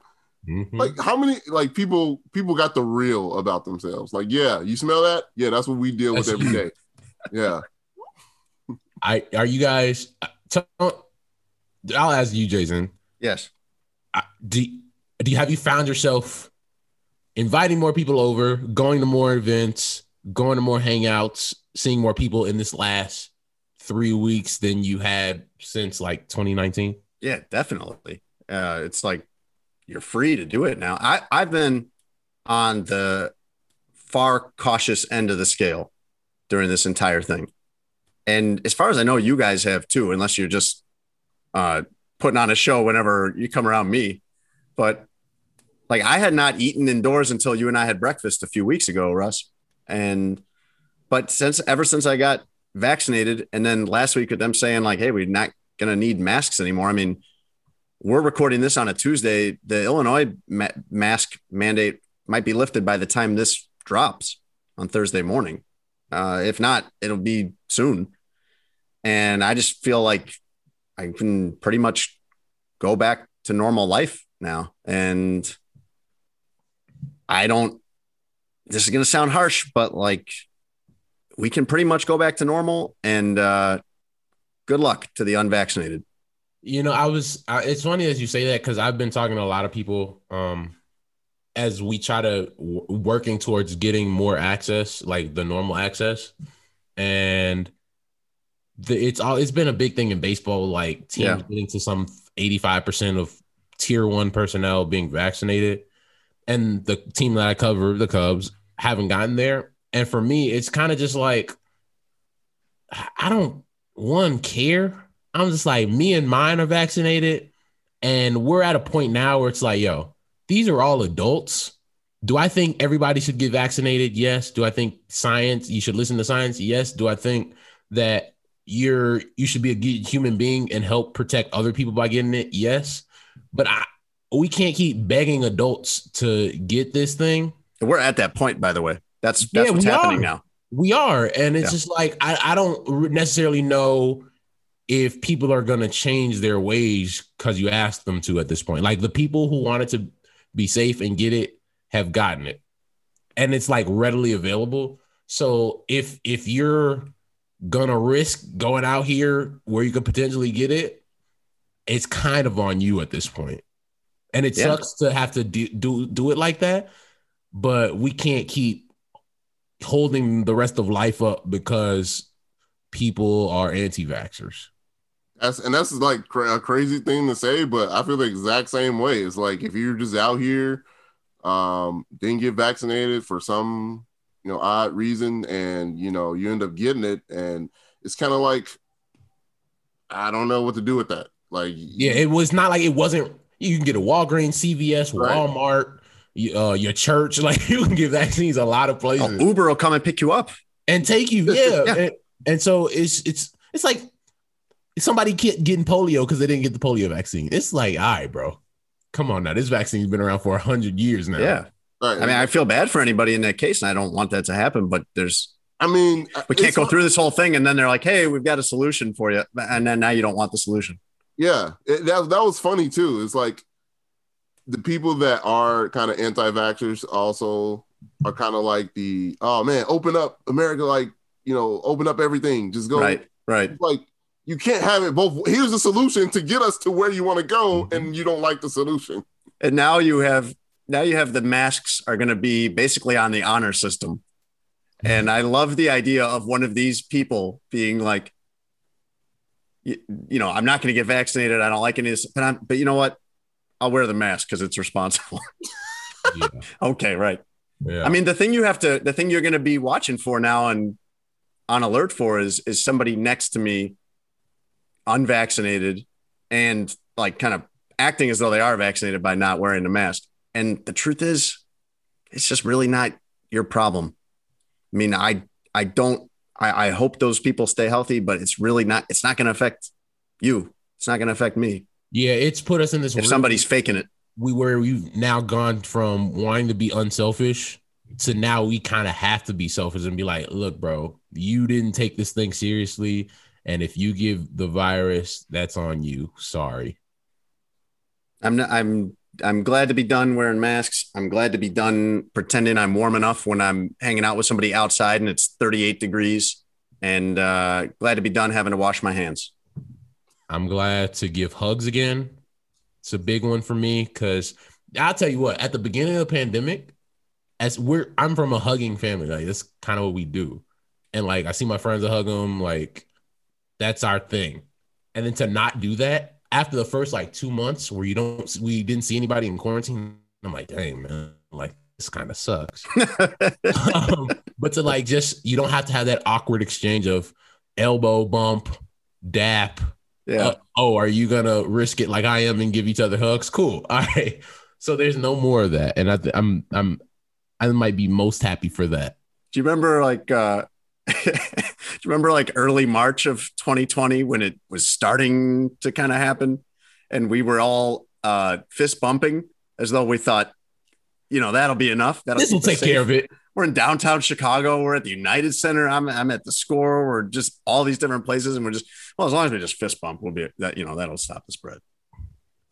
Mhm. Like, how many like people people got the real about themselves? Like, yeah, you smell that? Yeah, that's what we deal with That's every you. day. Yeah, I are you guys? Tell, I'll ask you, Jason. Yes. I- Do do you have you found yourself inviting more people over, going to more events, going to more hangouts, seeing more people in this last three weeks than you had since like 2019? Yeah, definitely. Uh, it's like you're free to do it now. I, I've been on the far cautious end of the scale during this entire thing. And as far as I know, you guys have too, unless you're just uh, putting on a show whenever you come around me. But like I had not eaten indoors until you and I had breakfast a few weeks ago, Russ. And but since ever since I got vaccinated, and then last week with them saying like, "Hey, we're not going to need masks anymore." I mean, we're recording this on a Tuesday. The Illinois ma- mask mandate might be lifted by the time this drops on Thursday morning. Uh, if not, it'll be soon. And I just feel like I can pretty much go back to normal life now. And I don't, this is going to sound harsh, but like we can pretty much go back to normal. And uh, good luck to the unvaccinated. You know, I was. I, it's funny as you say that because I've been talking to a lot of people um, as we try to w- working towards getting more access, like the normal access, and the, it's all. It's been a big thing in baseball, like teams Yeah. getting to some eighty five percent of tier one personnel being vaccinated, and the team that I cover, the Cubs, haven't gotten there. And for me, it's kind of just like I don't one care. I'm just like me and mine are vaccinated, and we're at a point now where it's like, yo, these are all adults. Do I think everybody should get vaccinated? Yes. Do I think science? You should listen to science. Yes. Do I think that you're you should be a good human being and help protect other people by getting it? Yes. But I we can't keep begging adults to get this thing. We're at that point, by the way. That's that's Yeah, what's happening are. now. We are, and it's Yeah. just like I, I don't necessarily know if people are going to change their ways because you asked them to at this point. Like the people who wanted to be safe and get it have gotten it, and it's like readily available. So if if you're gonna risk going out here where you could potentially get it, it's kind of on you at this point. And it Yeah. sucks to have to do, do do it like that, but we can't keep holding the rest of life up because people are anti-vaxxers. that's and that's like cra- a crazy thing to say, but I feel the exact same way. It's like if you're just out here, um, didn't get vaccinated for some you know odd reason, and you know you end up getting it, and it's kind of like I don't know what to do with that. Like, Yeah, it was not like it wasn't. You can get a Walgreens, CVS, Right. Walmart, uh, your church. <laughs> Like you can get vaccines a lot of places. Oh, Uber will come and pick you up. and take you. Yeah. <laughs> Yeah. And, and so it's it's it's like somebody get, getting polio because they didn't get the polio vaccine. It's like, all right, bro. Come on now. This vaccine's been around for hundred years now. Yeah. right. I mean, I feel bad for anybody in that case, and I don't want that to happen. But there's I mean, we can't go through this whole thing, and then they're like, "Hey, we've got a solution for you," and then now you don't want the solution. Yeah, it, that that was funny too. It's like the people that are kind of anti-vaxxers also are kind of like the oh man, open up America, like you know, open up everything, just go. Right. Right. Like you can't have it both. Here's the solution to get us to where you want to go, Mm-hmm. and you don't like the solution. And now you have now you have the masks are going to be basically on the honor system. And I love the idea of one of these people being like, you, you know, I'm not going to get vaccinated. I don't like any of this, but I'm, but you know what? I'll wear the mask because it's responsible. <laughs> Yeah. okay, right. Yeah. I mean, the thing you have to, the thing you're going to be watching for now, and on alert for is is somebody next to me, unvaccinated, and like kind of acting as though they are vaccinated by not wearing a mask. And the truth is, it's just really not your problem. I mean, I I don't I, I hope those people stay healthy, but it's really not. It's not going to affect you. It's not going to affect me. Yeah, it's put us in this. If weird- somebody's faking it, we where we've now gone from wanting to be unselfish to now we kind of have to be selfish and be like, look, bro, you didn't take this thing seriously, and if you give the virus, that's on you. Sorry. I'm not, I'm I'm glad to be done wearing masks. I'm glad to be done pretending I'm warm enough when I'm hanging out with somebody outside and it's 38 degrees. And uh, glad to be done having to wash my hands. I'm glad to give hugs again. It's a big one for me because I'll tell you what, at the beginning of the pandemic, as we're I'm from a hugging family, like that's kind of what we do. And like I see my friends I hug them, like that's our thing. And then to not do that after the first like two months where you don't we didn't see anybody in quarantine, I'm like, dang man, like this kind of sucks. <laughs> um, but to like just you don't have to have that awkward exchange of elbow bump, dap, Yeah. uh, oh, are you gonna risk it like I am and give each other hugs? Cool. <laughs> All right. So there's no more of that, and I th- I'm I'm I might be most happy for that. Do you remember like uh <laughs> do you remember like early March of 2020 when it was starting to kind of happen and we were all uh fist bumping as though we thought, you know, that'll be enough. That'll This will take care of it. We're in downtown Chicago. We're at the United Center. I'm I'm at the score. We're just all these different places, and we're just well, as long as we just fist bump, we'll be that you know that'll stop the spread.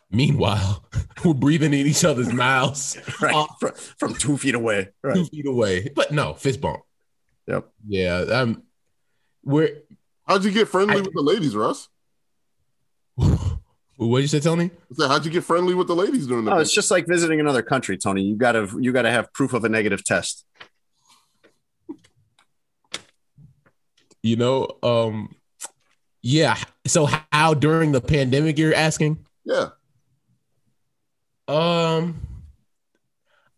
Meanwhile, <laughs> we're breathing in each other's mouths <laughs> Right Uh, from, from two feet away. two feet away. But no, fist bump. Yep. Yeah. Um. We're. How'd you get friendly I- with the ladies, Russ? <laughs> What did you say, Tony? I said, how'd you get friendly with the ladies during the? Oh, it's just like visiting another country, Tony. You gotta you gotta have proof of a negative test. You know. Um. Yeah. So how during the pandemic you're asking? yeah. Um,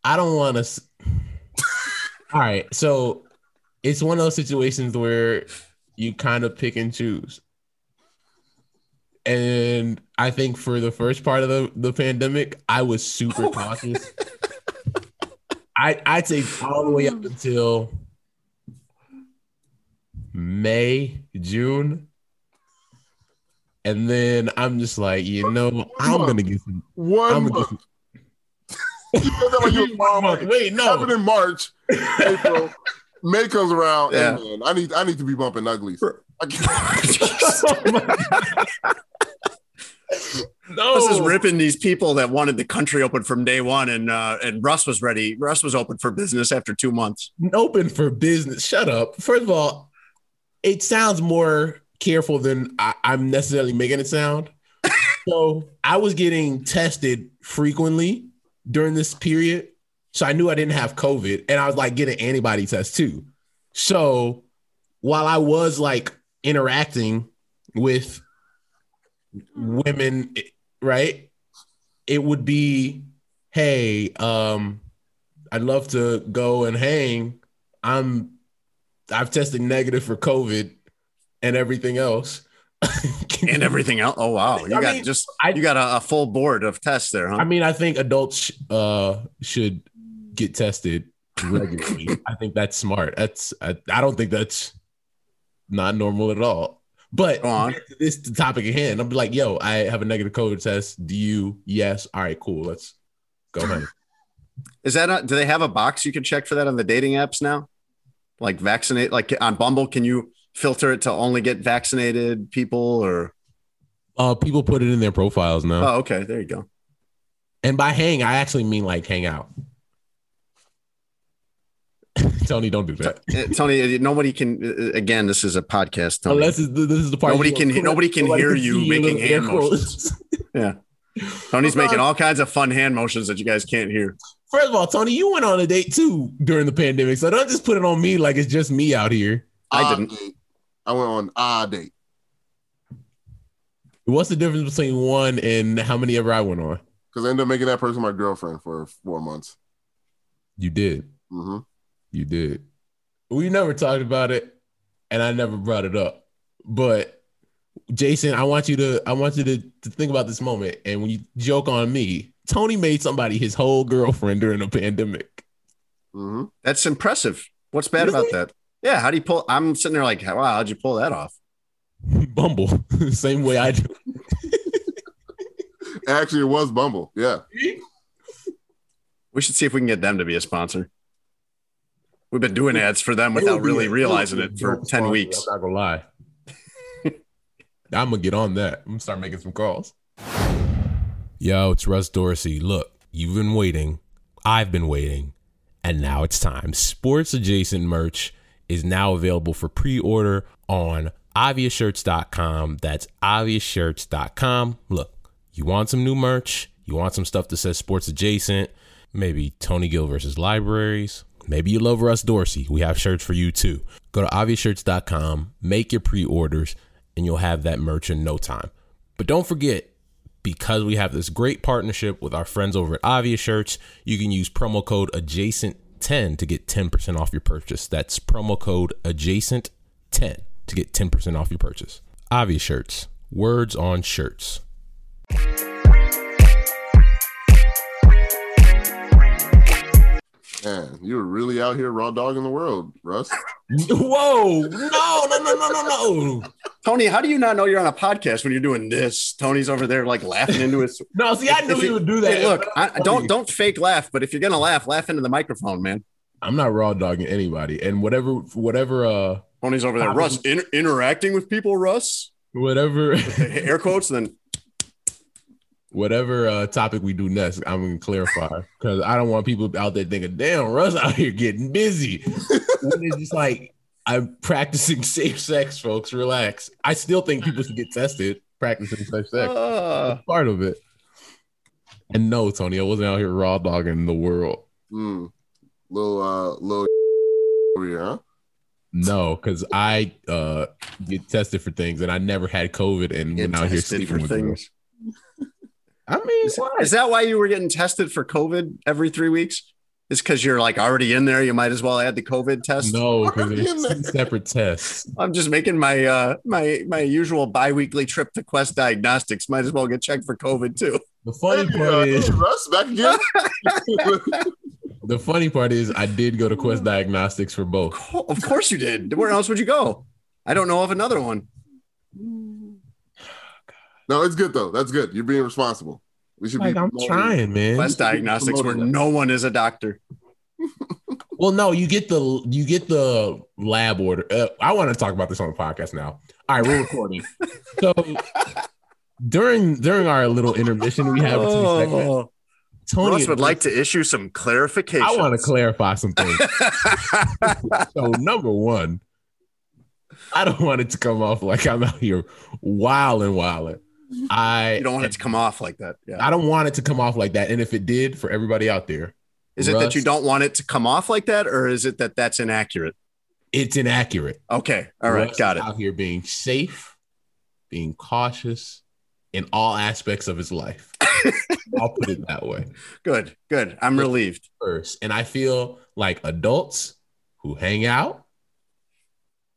I don't want to. S- <laughs> All right, so it's one of those situations where you kind of pick and choose, and I think for the first part of the the pandemic, I was super cautious. I I'd say all the way up <laughs> until May June. And then I'm just like, you know, I'm gonna get some One I'm month. gonna You said that like you was <laughs> One month. Wait, no. Happened in March, April, <laughs> May comes around, Yeah. and man, I need I need to be bumping uglies. I can't- <laughs> no. Russ is ripping these people that wanted the country open from day one, and uh, and Russ was ready. Russ was open for business after two months. open for business. Shut up. First of all, it sounds more careful than I, I'm necessarily making it sound. <laughs> so I was getting tested frequently during this period. So I knew I didn't have COVID and I was like getting antibody tests too. So while I was like interacting with women, right? It would be, hey, um, I'd love to go and hang. I'm I've tested negative for COVID and everything else. <laughs> and everything else. Oh wow, you I got mean, just I- you got a, a full board of tests there, huh? I mean, I think adults uh should get tested regularly. <laughs> I think that's smart. That's I, I don't think that's not normal at all. But this the topic at hand. I'm like, yo, I have a negative COVID test. Do you? Yes. All right, cool. Let's go ahead. <laughs> Is that a, do they have a box you can check for that on the dating apps now? Like vaccinate, like on Bumble, can you filter it to only get vaccinated people or? Uh, people put it in their profiles now. Oh, okay, there you go. And by hang, I actually mean like hang out. <laughs> Tony, don't do that. Uh, Tony, uh, nobody can. uh, Again, this is a podcast. Tony. Unless this is the part Nobody can- nobody can <laughs> hear you making hand motions. yeah, Tony's <laughs> making all kinds of fun hand motions that you guys can't hear. First of all, Tony, you went on a date too during the pandemic, so don't just put it on me like it's just me out here. I didn't. date. I went on a date What's the difference between one and how many ever I went on? because I ended up making that person my girlfriend for four months. You did, hmm you did. We never talked about it. and I never brought it up. But Jason, I want you to I want you to, to think about this moment. And when you joke on me, Tony made somebody his whole girlfriend during a pandemic. hmm That's impressive. What's bad Really? about that? Yeah, how do you pull? I'm sitting there like, wow, how'd you pull that off? <laughs> Bumble, <laughs> same way I do. <laughs> Actually, it was Bumble. Yeah. We should see if we can get them to be a sponsor. We've been doing ads for them without really realizing it for 10 weeks. I'm not gonna lie. I'm gonna get on that. I'm gonna start making some calls. Yo, it's Russ Dorsey. Look, you've been waiting. I've been waiting. And now it's time. Sports adjacent merch is now available for pre-order on obviousshirts.com. That's obviousshirts.com. Look, you want some new merch? You want some stuff that says sports adjacent? Maybe Tony Gill versus libraries. Maybe you love Russ Dorsey. We have shirts for you too. Go to obviousshirts.com, make your pre-orders, and you'll have that merch in no time. But don't forget, because we have this great partnership with our friends over at Obvious Shirts, you can use promo code adjacent10 to get 10% off your purchase. That's promo code adjacent10 to get 10% off your purchase. Obvious Shirts, words on shirts. Man, you were really out here raw dogging the world, Russ. Whoa, no, no, no, no, no, no. Tony, how do you not know you're on a podcast when you're doing this? Tony's over there like laughing into his. No, see, I knew he you- would do that. Hey, look, I, don't don't fake laugh, but if you're gonna laugh, laugh into the microphone, man. I'm not raw dogging anybody. And whatever, whatever, uh, Tony's over there, Russ, inter- interacting with people, Russ. whatever, Air quotes, then whatever uh topic we do next, I'm gonna clarify because I don't want people out there thinking, "Damn, Russ out here getting busy." <laughs> it's just like I'm practicing safe sex, folks. Relax. I still think people should get tested practicing safe sex. uh, part of it. And no, Tony, I wasn't out here raw dogging the world. Mm. Little uh little <laughs> over here, huh? No, because I uh get tested for things and I never had COVID and get went out here sleeping with girls. Things. I mean, Is, is that why you were getting tested for COVID every three weeks? It's because you're like already in there. You might as well add the COVID test. no, because Already in there's two there. separate tests. I'm just making my uh my my usual biweekly trip to Quest Diagnostics. Might as well get checked for COVID too. The funny Hey, part uh, is hey, Russ, back again. <laughs> the funny part is I did go to Quest Diagnostics for both. Of course you did. Where else would you go? I don't know of another one. No, it's good though. That's good. You're being responsible. We should Like be I'm trying, man. Quest Diagnostics, where that. no one is a doctor. <laughs> Well, no, you get the you get the lab order. Uh, I want to talk about this on the podcast now. All right, we're recording. <laughs> so during during our little intermission we have between segments, Oh, Tony Russ would like to issue some clarification. I want to clarify some things. <laughs> so number one, I don't want it to come off like I'm out here wilding, wilding. I you don't want it to come off like that. Yeah. I don't want it to come off like that. And if it did, for everybody out there, Is it that you don't want it to come off like that, or is it that that's inaccurate? it's inaccurate. Okay. All right. Russ Got it. Out here being safe, being cautious in all aspects of his life. <laughs> I'll put it that way Good. Good. I'm relieved. first. And I feel like adults who hang out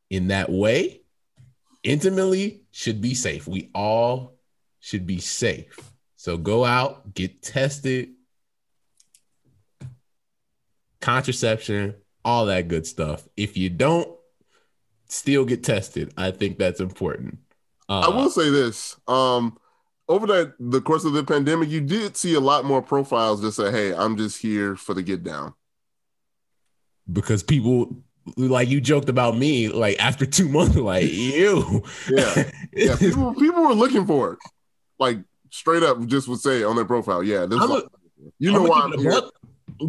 in that way intimately should be safe. We all should be safe. So go out, get tested, contraception, all that good stuff. If you don't, still get tested. I think that's important. Uh, I will say this. Um, over that the course of the pandemic, you did see a lot more profiles that say, "Hey, I'm just here for the get down." because people like you joked about me like after two months like you Yeah, yeah. People, people were looking for it, like straight up, just would say on their profile, "Yeah, this." I'm is a- you know I'm why I'm keep it a here.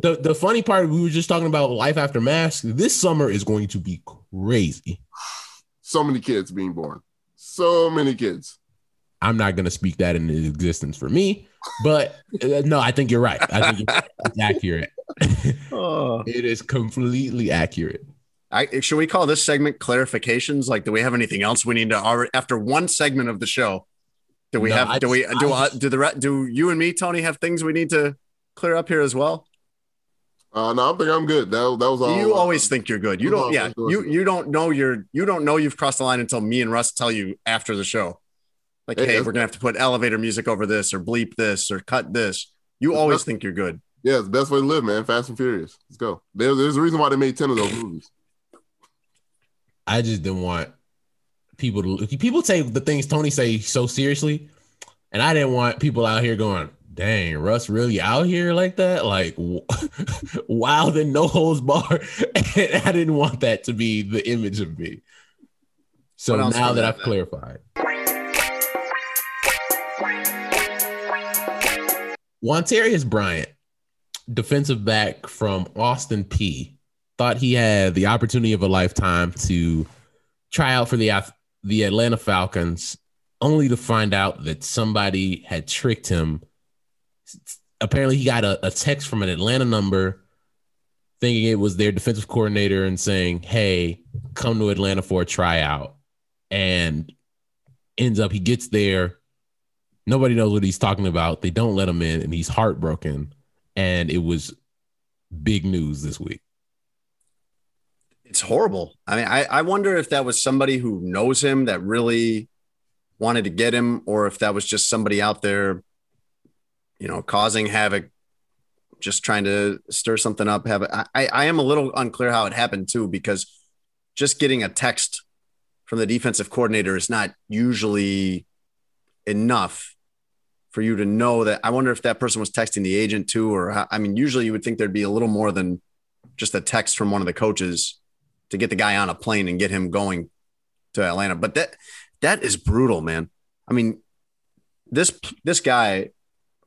The the funny part we were just talking about life after mask. This summer is going to be crazy. So many kids being born. So many kids. I'm not going to speak that into existence for me, but uh, no, I think you're right. I think you're right. it's <laughs> accurate. Oh. <laughs> it is completely accurate. I, should we call this segment clarifications? Like, do we have anything else we need to already after one segment of the show? Do we No, have? I do we? just- Do I uh, do the re- do you and me, Tony, have things we need to clear up here as well? Uh, no, I think I'm good. That, that was all. You always think you're good. You don't. on, Yeah, let's do it. you you don't know you're you don't know you've crossed the line until me and Russ tell you after the show. Like, Hey, hey, we're gonna have to put elevator music over this or bleep this or cut this. You always think you're good. Yeah, it's the best way to live, man. Fast and Furious. Let's go. There, there's a reason why they made ten of those movies. I just didn't want people to people take the things Tony say so seriously, and I didn't want people out here going, "Dang, Russ really out here like that?" Like <laughs> wild and no holds bar. <laughs> and I didn't want that to be the image of me. So now that that I've then? clarified. Wantarius Bryant, defensive back from Austin Peay, thought he had the opportunity of a lifetime to try out for the the Atlanta Falcons, only to find out that somebody had tricked him. Apparently, he got a, a text from an Atlanta number thinking it was their defensive coordinator and saying, Hey, come to Atlanta for a tryout. And ends up, he gets there. Nobody knows what he's talking about. They don't let him in, and he's heartbroken. And it was big news this week. It's horrible. I mean, I, I wonder if that was somebody who knows him that really wanted to get him, or if that was just somebody out there, you know, causing havoc, just trying to stir something up. Have I, I am a little unclear how it happened too, because just getting a text from the defensive coordinator is not usually enough for you to know that. I wonder if that person was texting the agent too, or I mean, usually you would think there'd be a little more than just a text from one of the coaches to get the guy on a plane and get him going to Atlanta. But that that is brutal, man. I mean, this this guy,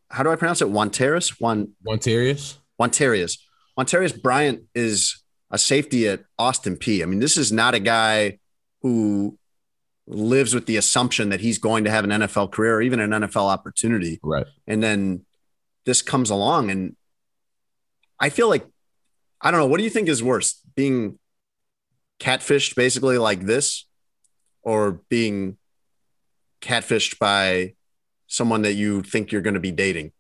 how do I pronounce it? Wanteris? Juan Wantarius? Wantarius. Wantarius Bryant is a safety at Austin Peay. I mean, this is not a guy who lives with the assumption that he's going to have an NFL career or even an NFL opportunity. Right. And then this comes along and I feel like I don't know, what do you think is worse? Being catfished basically like this or being catfished by someone that you think you're going to be dating?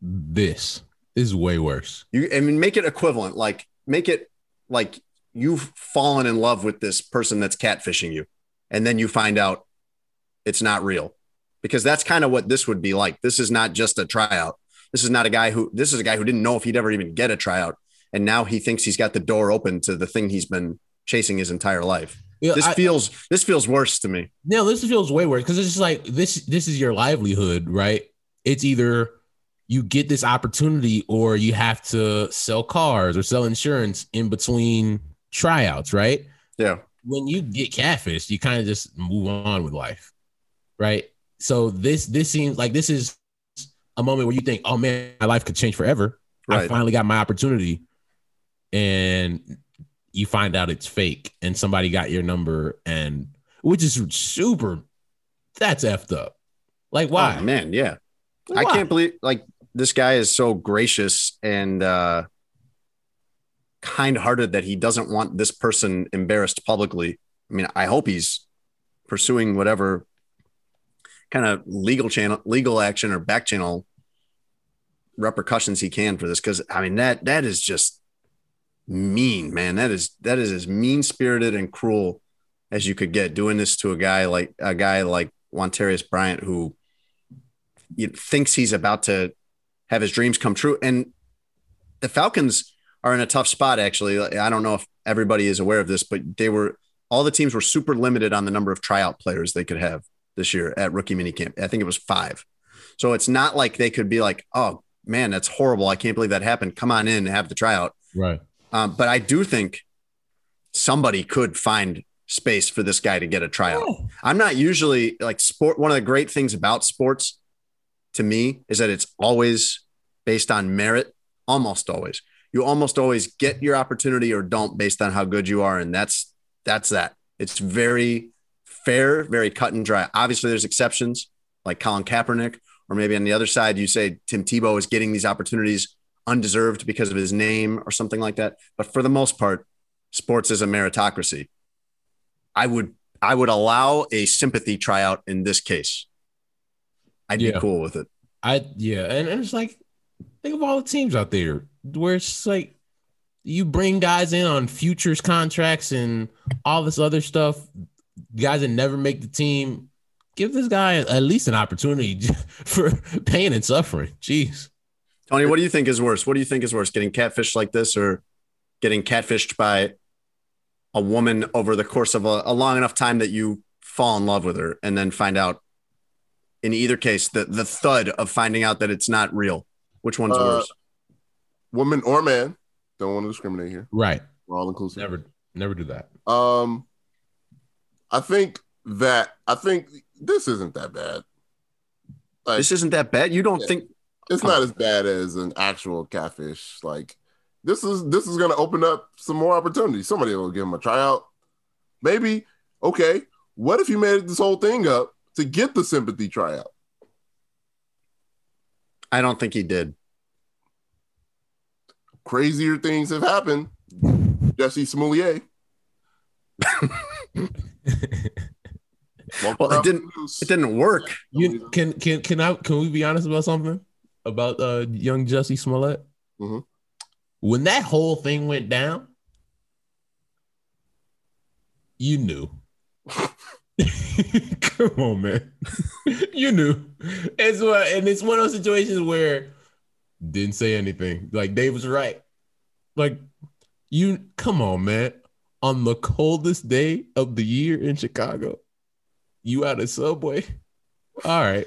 This is way worse. You, I mean, make it equivalent. Like, make it like you've fallen in love with this person that's catfishing you, and then you find out it's not real, because that's kind of what this would be like. This is not just a tryout. This is not a guy who. This is a guy who didn't know if he'd ever even get a tryout, and now he thinks he's got the door open to the thing he's been chasing his entire life. Yeah, This I- feels. This feels worse to me. No, this feels way worse because it's just like this. This is your livelihood, right? It's either you get this opportunity or you have to sell cars or sell insurance in between tryouts, right? Yeah. When you get catfished, you kind of just move on with life, right? So this this seems like this is a moment where you think, "Oh man, my life could change forever." I finally got my opportunity, and you find out it's fake, and somebody got your number, and which is super. That's effed up. Like why? Oh, man, yeah. Why? I can't believe like this guy is so gracious and uh kind-hearted that he doesn't want this person embarrassed publicly. I mean, I hope he's pursuing whatever kind of legal channel legal action or back channel repercussions he can for this cuz I mean that that is just mean, man. That is that is as mean-spirited and cruel as you could get doing this to a guy like a guy like Wantarius Bryant who you thinks he's about to have his dreams come true. And the Falcons are in a tough spot, actually. I don't know if everybody is aware of this, but they were all the teams were super limited on the number of tryout players they could have this year at rookie minicamp. I think it was five. So it's not like they could be like, oh man, that's horrible. I can't believe that happened. Come on in and have the tryout. Right. Um, but I do think somebody could find space for this guy to get a tryout. I'm not usually like sport. One of the great things about sports to me is that it's always based on merit, almost always. You almost always get your opportunity or don't based on how good you are. And that's that's that. It's very fair, very cut and dry. Obviously, there's exceptions like Colin Kaepernick, or maybe on the other side, you say Tim Tebow is getting these opportunities undeserved because of his name or something like that. But for the most part, sports is a meritocracy. I would I would allow a sympathy tryout in this case. I'd Yeah. be cool with it. I yeah, and, and it's like think of all the teams out there where it's like you bring guys in on futures contracts and all this other stuff, guys that never make the team. Give this guy at least an opportunity <laughs> for pain and suffering. Jeez. Tony, what do you think is worse? What do you think is worse, getting catfished like this or getting catfished by a woman over the course of a, a long enough time that you fall in love with her and then find out in either case the, the thud of finding out that it's not real? Which one's Uh, worse? Woman or man. Don't want to discriminate here. Right. We're all inclusive. Never, never do that. Um, I think that I think this isn't that bad. Like, This isn't that bad. You don't Yeah. think it's not as bad as an actual catfish. Like this is this is gonna open up some more opportunities. Somebody will give him a tryout. Maybe okay. What if you made this whole thing up to get the sympathy tryout? I don't think he did. Crazier things have happened. Jussie Smollett. <laughs> Well, it didn't it didn't work. You can can can I can we be honest about something about uh young Jussie Smollett? Mhm. When that whole thing went down, you knew. <laughs> Come on, man. <laughs> you knew. It's what and it's one of those situations where didn't say anything. Like Dave was right. Like you come on, man. On the coldest day of the year in Chicago, you out of Subway. All right.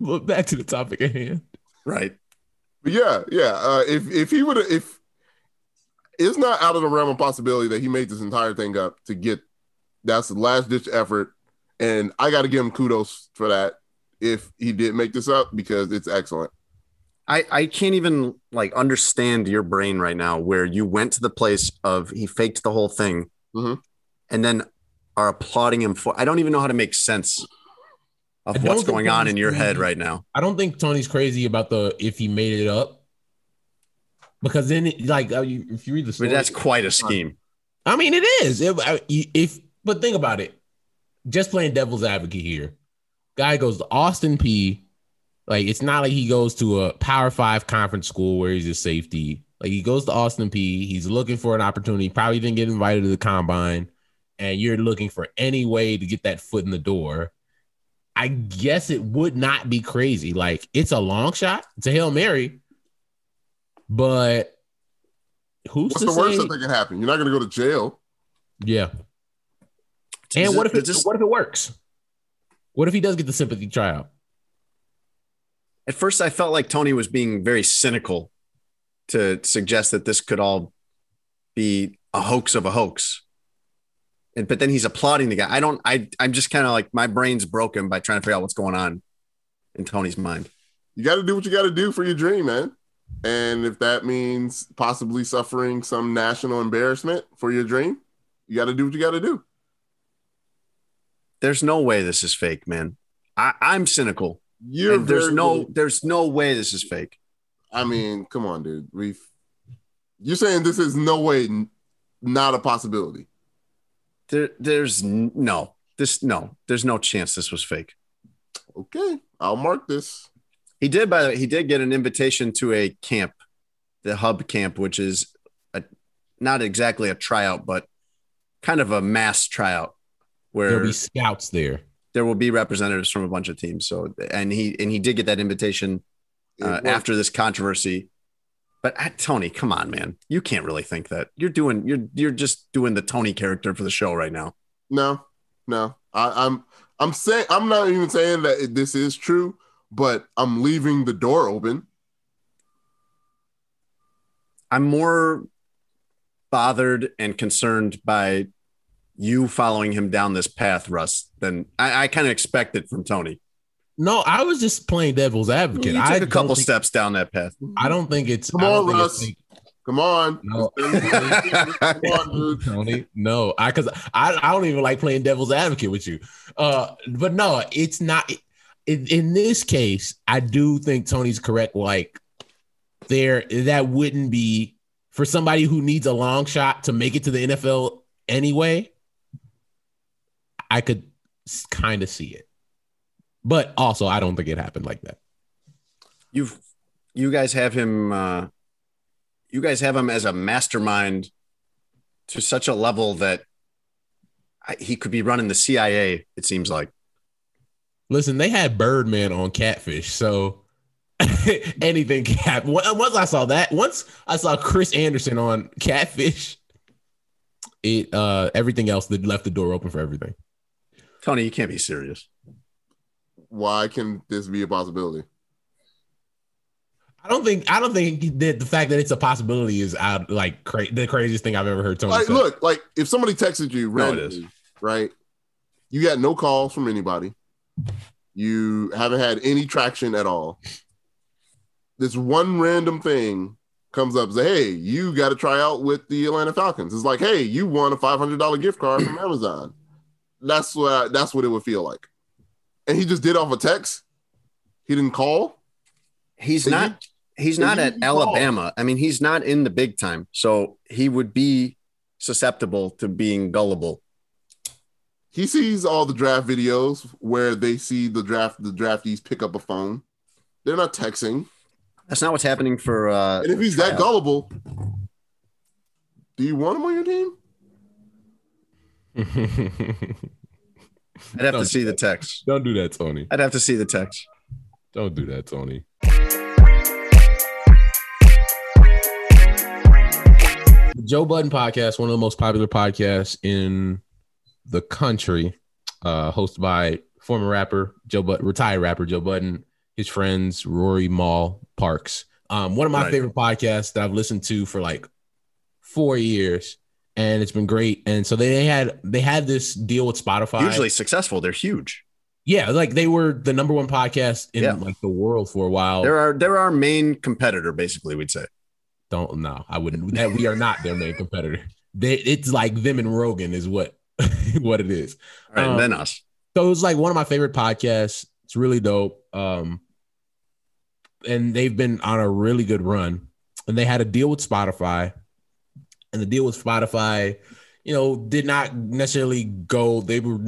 But back to the topic at hand. Right. But yeah, yeah. Uh, if if he would have, if it's not out of the realm of possibility that he made this entire thing up to get that's the last ditch effort, and I got to give him kudos for that. If he did make this up, because it's excellent. I, I can't even like understand your brain right now where you went to the place of he faked the whole thing Mhm. and then are applauding him for I don't even know how to make sense I of what's going on in your head right now. I don't think Tony's crazy about the if he made it up. Because then, it, like, uh, if you read the But story, that's quite a scheme. I mean, it is. If, if but think about it, just playing devil's advocate here. Guy goes to Austin Peay. Like it's not like he goes to a Power Five conference school where he's a safety. Like he goes to Austin Peay. He's looking for an opportunity. Probably didn't get invited to the combine, and you're looking for any way to get that foot in the door. I guess it would not be crazy. Like it's a long shot. It's a hail mary, but who's What's to the worst say? that can happen? You're not going to go to jail. Yeah. Does And what if it, does this- what if it works? What if he does get the sympathy trial? At first, I felt like Tony was being very cynical to suggest that this could all be a hoax of a hoax. And but then he's applauding the guy. I don't. I I'm just kind of like my brain's broken by trying to figure out what's going on in Tony's mind. You got to do what you got to do for your dream, man. And if that means possibly suffering some national embarrassment for your dream, you got to do what you got to do. There's no way this is fake, man. I, I'm cynical. You're there's no willing- there's no way this is fake. I mean, come on, dude. We've you're saying this is no way not a possibility. There there's no this no there's no chance this was fake. Okay, I'll mark this. He did by the way, he did get an invitation to a camp, the hub camp, which is a, not exactly a tryout, but kind of a mass tryout where There'll be scouts there. there will be representatives from a bunch of teams. So and he and he did get that invitation uh, after this controversy. But uh, Tony, come on, man, you can't really think that. You're doing you're you're just doing the Tony character for the show right now. No, no. I, I'm I'm saying I'm not even saying that this is true, but I'm leaving the door open. I'm more bothered and concerned by you following him down this path, Russ, than I, I kind of expected from Tony. No, I was just playing devil's advocate. You took I a couple don't think- steps down that path. I don't think it's. Come on, think Russ. it's- Come on. No. <laughs> Come on. Tony. No, I because I, I don't even like playing devil's advocate with you. Uh, but no, it's not. In, in this case, I do think Tony's correct. Like, there that wouldn't be for somebody who needs a long shot to make it to the NFL anyway. I could kind of see it, but also I don't think it happened like that. You've you guys have him uh you guys have him as a mastermind to such a level that I, he could be running the CIA, it seems like. Listen, they had Birdman on Catfish, so <laughs> anything can happen. Once I saw that, once I saw Chris Andersen on Catfish, it uh everything else that left the door open for everything. Tony, you can't be serious. Why can this be a possibility? I don't think I don't think that the fact that it's a possibility is out like cra- the craziest thing I've ever heard Tony Like, say. look, like if somebody texted you No, randomly, right? You got no calls from anybody. You haven't had any traction at all. This one random thing comes up, say, "Hey, you got to try out with the Atlanta Falcons." It's like, "Hey, you won a five hundred dollar gift card from Amazon." That's what I, that's what it would feel like. And he just did off a text. He didn't call. He's Did not he's did not you at call? Alabama. I mean, he's not in the big time. So he would be susceptible to being gullible. He sees all the draft videos where they see the draft the draftees pick up a phone. They're not texting. That's not what's happening for uh And if he's that gullible, do you want him on your team? <laughs> I'd have Don't to see do the text. Don't do that, Tony. I'd have to see the text. Don't do that, Tony. The Joe Budden podcast, one of the most popular podcasts in the country, uh, hosted by former rapper Joe Budden, retired rapper Joe Budden, his friends Rory Mal Parks. Um, one of my Right. favorite podcasts that I've listened to for like four years, and it's been great. And so they had they had this deal with Spotify. Usually successful. They're huge. yeah, like they were the number one podcast in Yeah. like the world for a while. They're our they're our main competitor, basically, we'd say. Don't no, I wouldn't. <laughs> That we are not their main competitor. They, it's like them and Rogan is what <laughs> what it is. All right, Um, and then us. So it's like one of my favorite podcasts. It's really dope. Um, and they've been on a really good run. And they had a deal with Spotify, and the deal with Spotify, you know, did not necessarily go. They were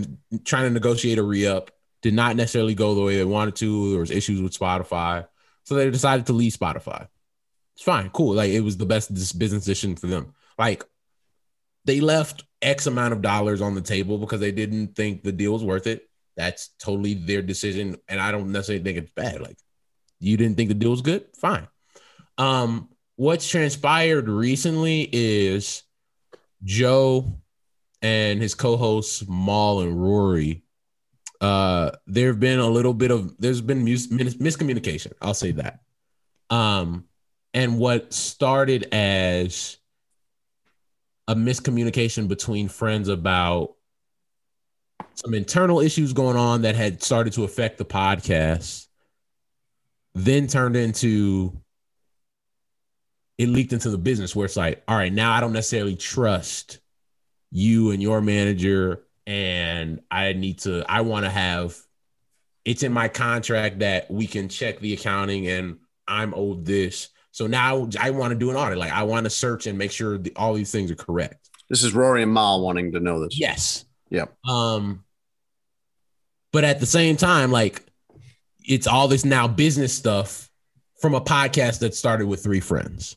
trying to negotiate a re up. Did not necessarily go the way they wanted to. There was issues with Spotify, so they decided to leave Spotify. It's fine, cool. Like it was the best business decision for them. Like they left X amount of dollars on the table because they didn't think the deal was worth it. That's totally their decision, and I don't necessarily think it's bad. Like you didn't think the deal was good, fine. Um, what's transpired recently is Joe and his co-hosts Mal and Rory. Uh, there have been a little bit of there's been mis- mis- miscommunication. I'll say that. Um, and what started as a miscommunication between friends about some internal issues going on that had started to affect the podcast then turned into it leaked into the business where it's like all right now i don't necessarily trust you and your manager and i need to i want to have it's in my contract that we can check the accounting and i'm owed this so now i want to do an audit like i want to search and make sure the, all these things are correct This is Rory and Ma wanting to know this. yes Yep. um, but at the same time, like it's all this now business stuff from a podcast that started with three friends.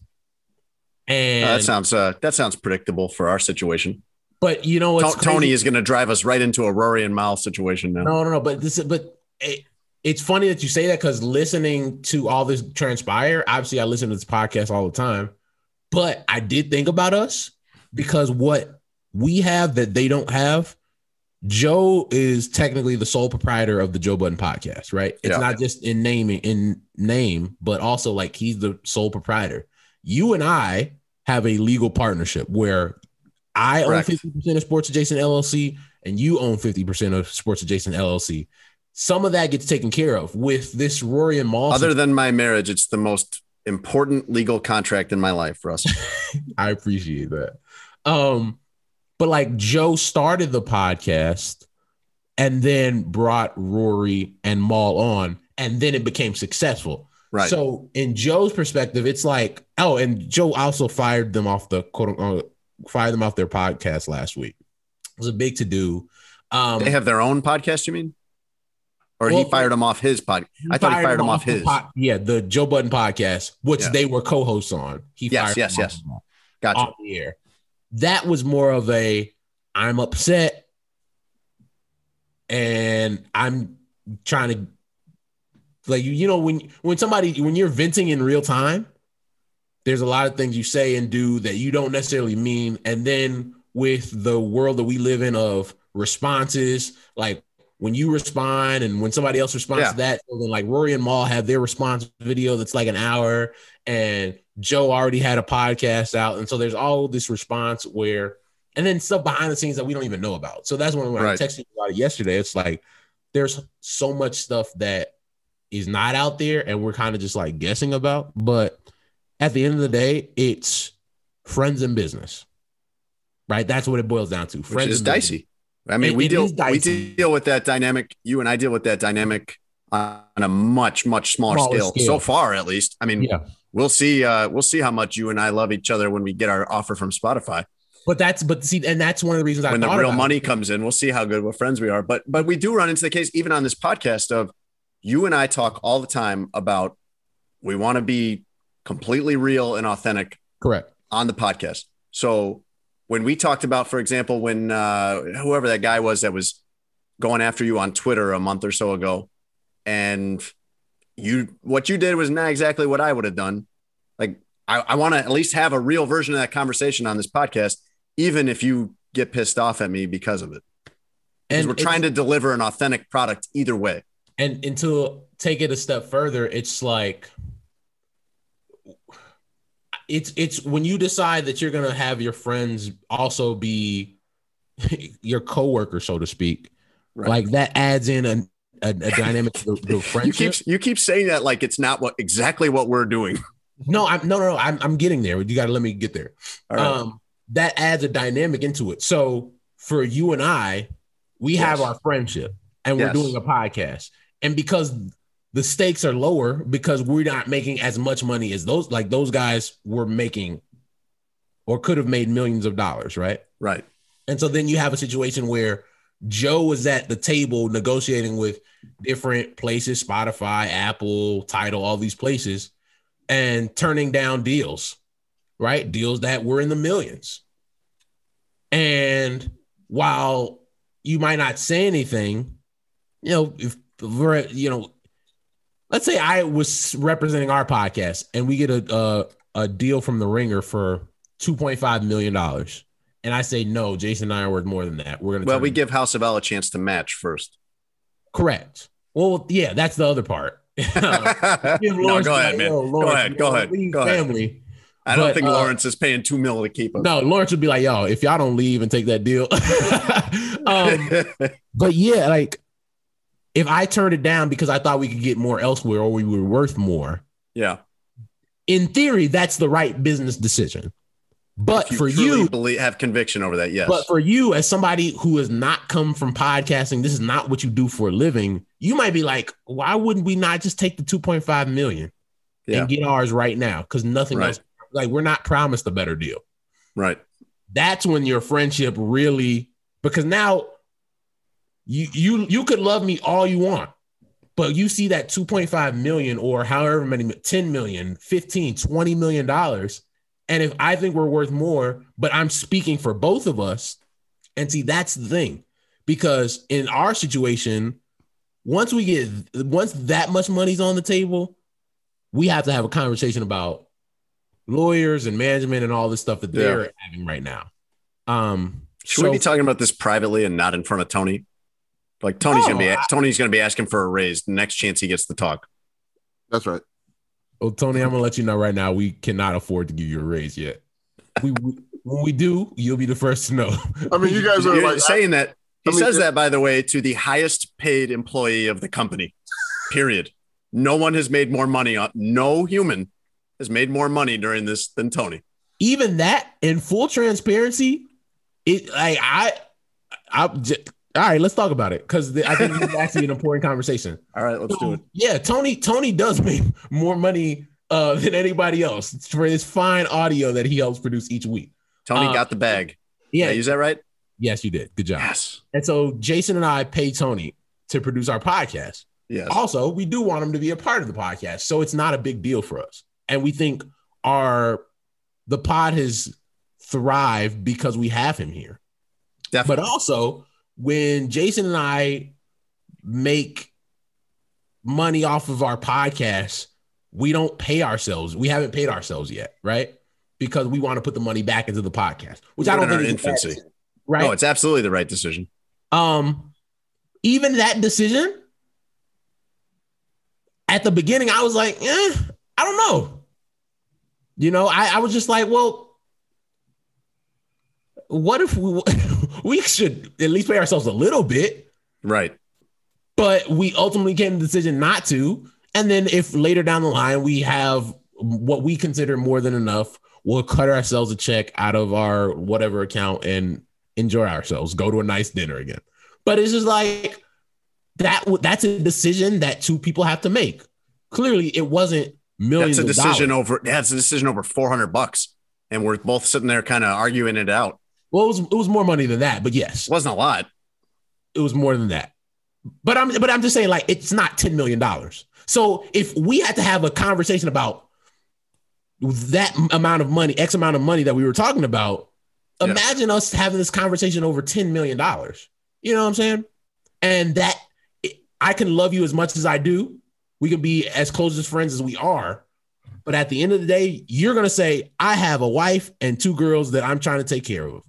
And Uh, that sounds uh that sounds predictable for our situation. but you know what's To- Tony is going to drive us right into a Rory and Mal situation now. no, no, no. But this, but it, it's funny that you say that because listening to all this transpire, obviously, I listen to this podcast all the time. But I did think about us because what we have that they don't have. Joe is technically the sole proprietor of the Joe Budden podcast, right? It's Yeah. not just in naming in name, but also like he's the sole proprietor. You and I have a legal partnership where I Correct. own 50% of Sports Adjacent LLC and you own 50% of Sports Adjacent LLC. some of that gets taken care of with this Rory and Mal. Other than my marriage, it's the most important legal contract in my life, Russ. <laughs> I appreciate that. Um, but like Joe started the podcast and then brought Rory and Mal on, and then it became successful. Right. So in Joe's perspective, it's like, oh, and Joe also fired them off the quote unquote fired them off their podcast last week. It was a big to do. Um, they have their own podcast, you mean? Or Well, he fired them off his podcast. I thought he fired them off his. pod- yeah, the Joe Budden podcast, which they were co-hosts on. He Yes, fired yes, yes. off Gotcha. on the air. That was more of a I'm upset and I'm trying to like you you know when when somebody when you're venting in real time there's a lot of things you say and do that you don't necessarily mean and then with the world that we live in of responses like when you respond and when somebody else responds Yeah. to that so then like Rory and Mal have their response video that's like an hour and Joe already had a podcast out and so there's all this response where and then stuff behind the scenes that we don't even know about so that's when, when Right. I texted you about it yesterday it's like there's so much stuff that is not out there and we're kind of just like guessing about but at the end of the day it's friends and business right that's what it boils down to Which friends is and business. dicey. I mean, It- we it deal we deal with that dynamic. You and I deal with that dynamic on a much much smaller, Smaller scale, scale. so far at least. I mean, yeah we'll see. Uh, we'll see how much you and I love each other when we get our offer from Spotify. but that's but see and that's one of the reasons I when the real money it. comes in, we'll see how good of friends we are. But but we do run into the case even on this podcast of you and I talk all the time about we want to be completely real and authentic correct on the podcast. So when we talked about, for example, when uh, whoever that guy was that was going after you on Twitter a month or so ago, and you what you did was not exactly what I would have done. Like I, I want to at least have a real version of that conversation on this podcast, even if you get pissed off at me because of it. Because and we're trying to deliver an authentic product either way. And to take it a step further it's like it's it's when you decide that you're gonna have your friends also be <laughs> your coworker so to speak Right. like that adds in a, a, a dynamic to the, the <laughs> You friendship. keep you keep saying that like it's not what exactly what we're doing. <laughs> no i'm no no no i'm, I'm getting there. You got to let me get there. Right. um that adds a dynamic into it. So for you and i we have our friendship and we're doing a podcast and because the stakes are lower because we're not making as much money as those like those guys were making or could have made millions of dollars right right. and so then you have a situation where Joe was at the table negotiating with different places, Spotify, Apple, Tidal, all these places, and turning down deals, right? Deals that were in the millions. And while you might not say anything, you know, if you know, let's say I was representing our podcast and we get a a, a deal from the ringer for $2.5 million and I say no, Jason and I are worth more than that. We're gonna Well, we give House of L a chance to match first. correct. Well, yeah, that's the other part. <laughs> <laughs> No, Lawrence go ahead, man. "Yo, Go ahead. Go ahead. Go ahead. Family. I don't But, think uh, Lawrence is paying two mil to keep us. No, Lawrence would be like, yo, if y'all don't leave and take that deal. <laughs> um, but yeah, like if I turned it down because I thought we could get more elsewhere or we were worth more, yeah. in theory, that's the right business decision. But If for you, believe, have conviction over that, yes. But for you, as somebody who has not come from podcasting, this is not what you do for a living. You might be like, why wouldn't we not just take the 2.5 million yeah. and get ours right now? Because nothing Right. else, like we're not promised a better deal. right. That's when your friendship really, because now you you you could love me all you want, but you see that 2.5 million or however many 10 million, 15, 20 million dollars. And if I think we're worth more, but I'm speaking for both of us, and see, that's the thing. Because in our situation, once we get once that much money's on the table, we have to have a conversation about lawyers and management and all this stuff that they're having right now. Um Should so- we be talking about this privately and not in front of Tony? Like Tony's gonna be oh, I- Tony's gonna be asking for a raise the next chance he gets to talk. That's right. Well, Tony, I'm gonna let you know right now. We cannot afford to give you a raise yet. We, we when we do, you'll be the first to know. I mean, you guys are like saying that He I mean, says that, by the way, to the highest paid employee of the company. Period. No one has made more money on. No human has made more money during this than Tony. even that in full transparency, it like I, I, j- all right, let's talk about it because I think is actually an important conversation. <laughs> All right, let's do it. Yeah, Tony, Tony does make more money uh, than anybody else for his fine audio that he helps produce each week. Tony Uh, got the bag. Yeah, is that right? yes, you did. Good job. Yes. And so Jason and I pay Tony to produce our podcast. Yes. Also, we do want him to be a part of the podcast, so it's not a big deal for us. And we think our the pod has thrived because we have him here. Definitely. But also, when Jason and I make money off of our podcast, we don't pay ourselves. We haven't paid ourselves yet, right? Because we want to put the money back into the podcast, which I don't in think infancy. decision, right? No, it's absolutely the right decision. Um, even that decision at the beginning, I was like, eh, I don't know. You know, I, I was just like, well, what if we we should at least pay ourselves a little bit, Right. but we ultimately came to the decision not to. And then if later down the line we have what we consider more than enough, we'll cut ourselves a check out of our whatever account and enjoy ourselves, go to a nice dinner again. But it's just like that that's a decision that two people have to make. Clearly, it wasn't millions. That's a of decision dollars. over. Yeah, it's a decision over four hundred bucks, and we're both sitting there kind of arguing it out. Well, it was it was more money than that, but yes, It wasn't a lot. it was more than that. But I'm but I'm just saying like it's not ten million dollars. So if we had to have a conversation about that amount of money, X amount of money that we were talking about, Yeah. imagine us having this conversation over ten million dollars. You know what I'm saying? And that I can love you as much as I do. We can be as close as friends as we are. But at the end of the day, you're gonna say, I have a wife and two girls that I'm trying to take care of.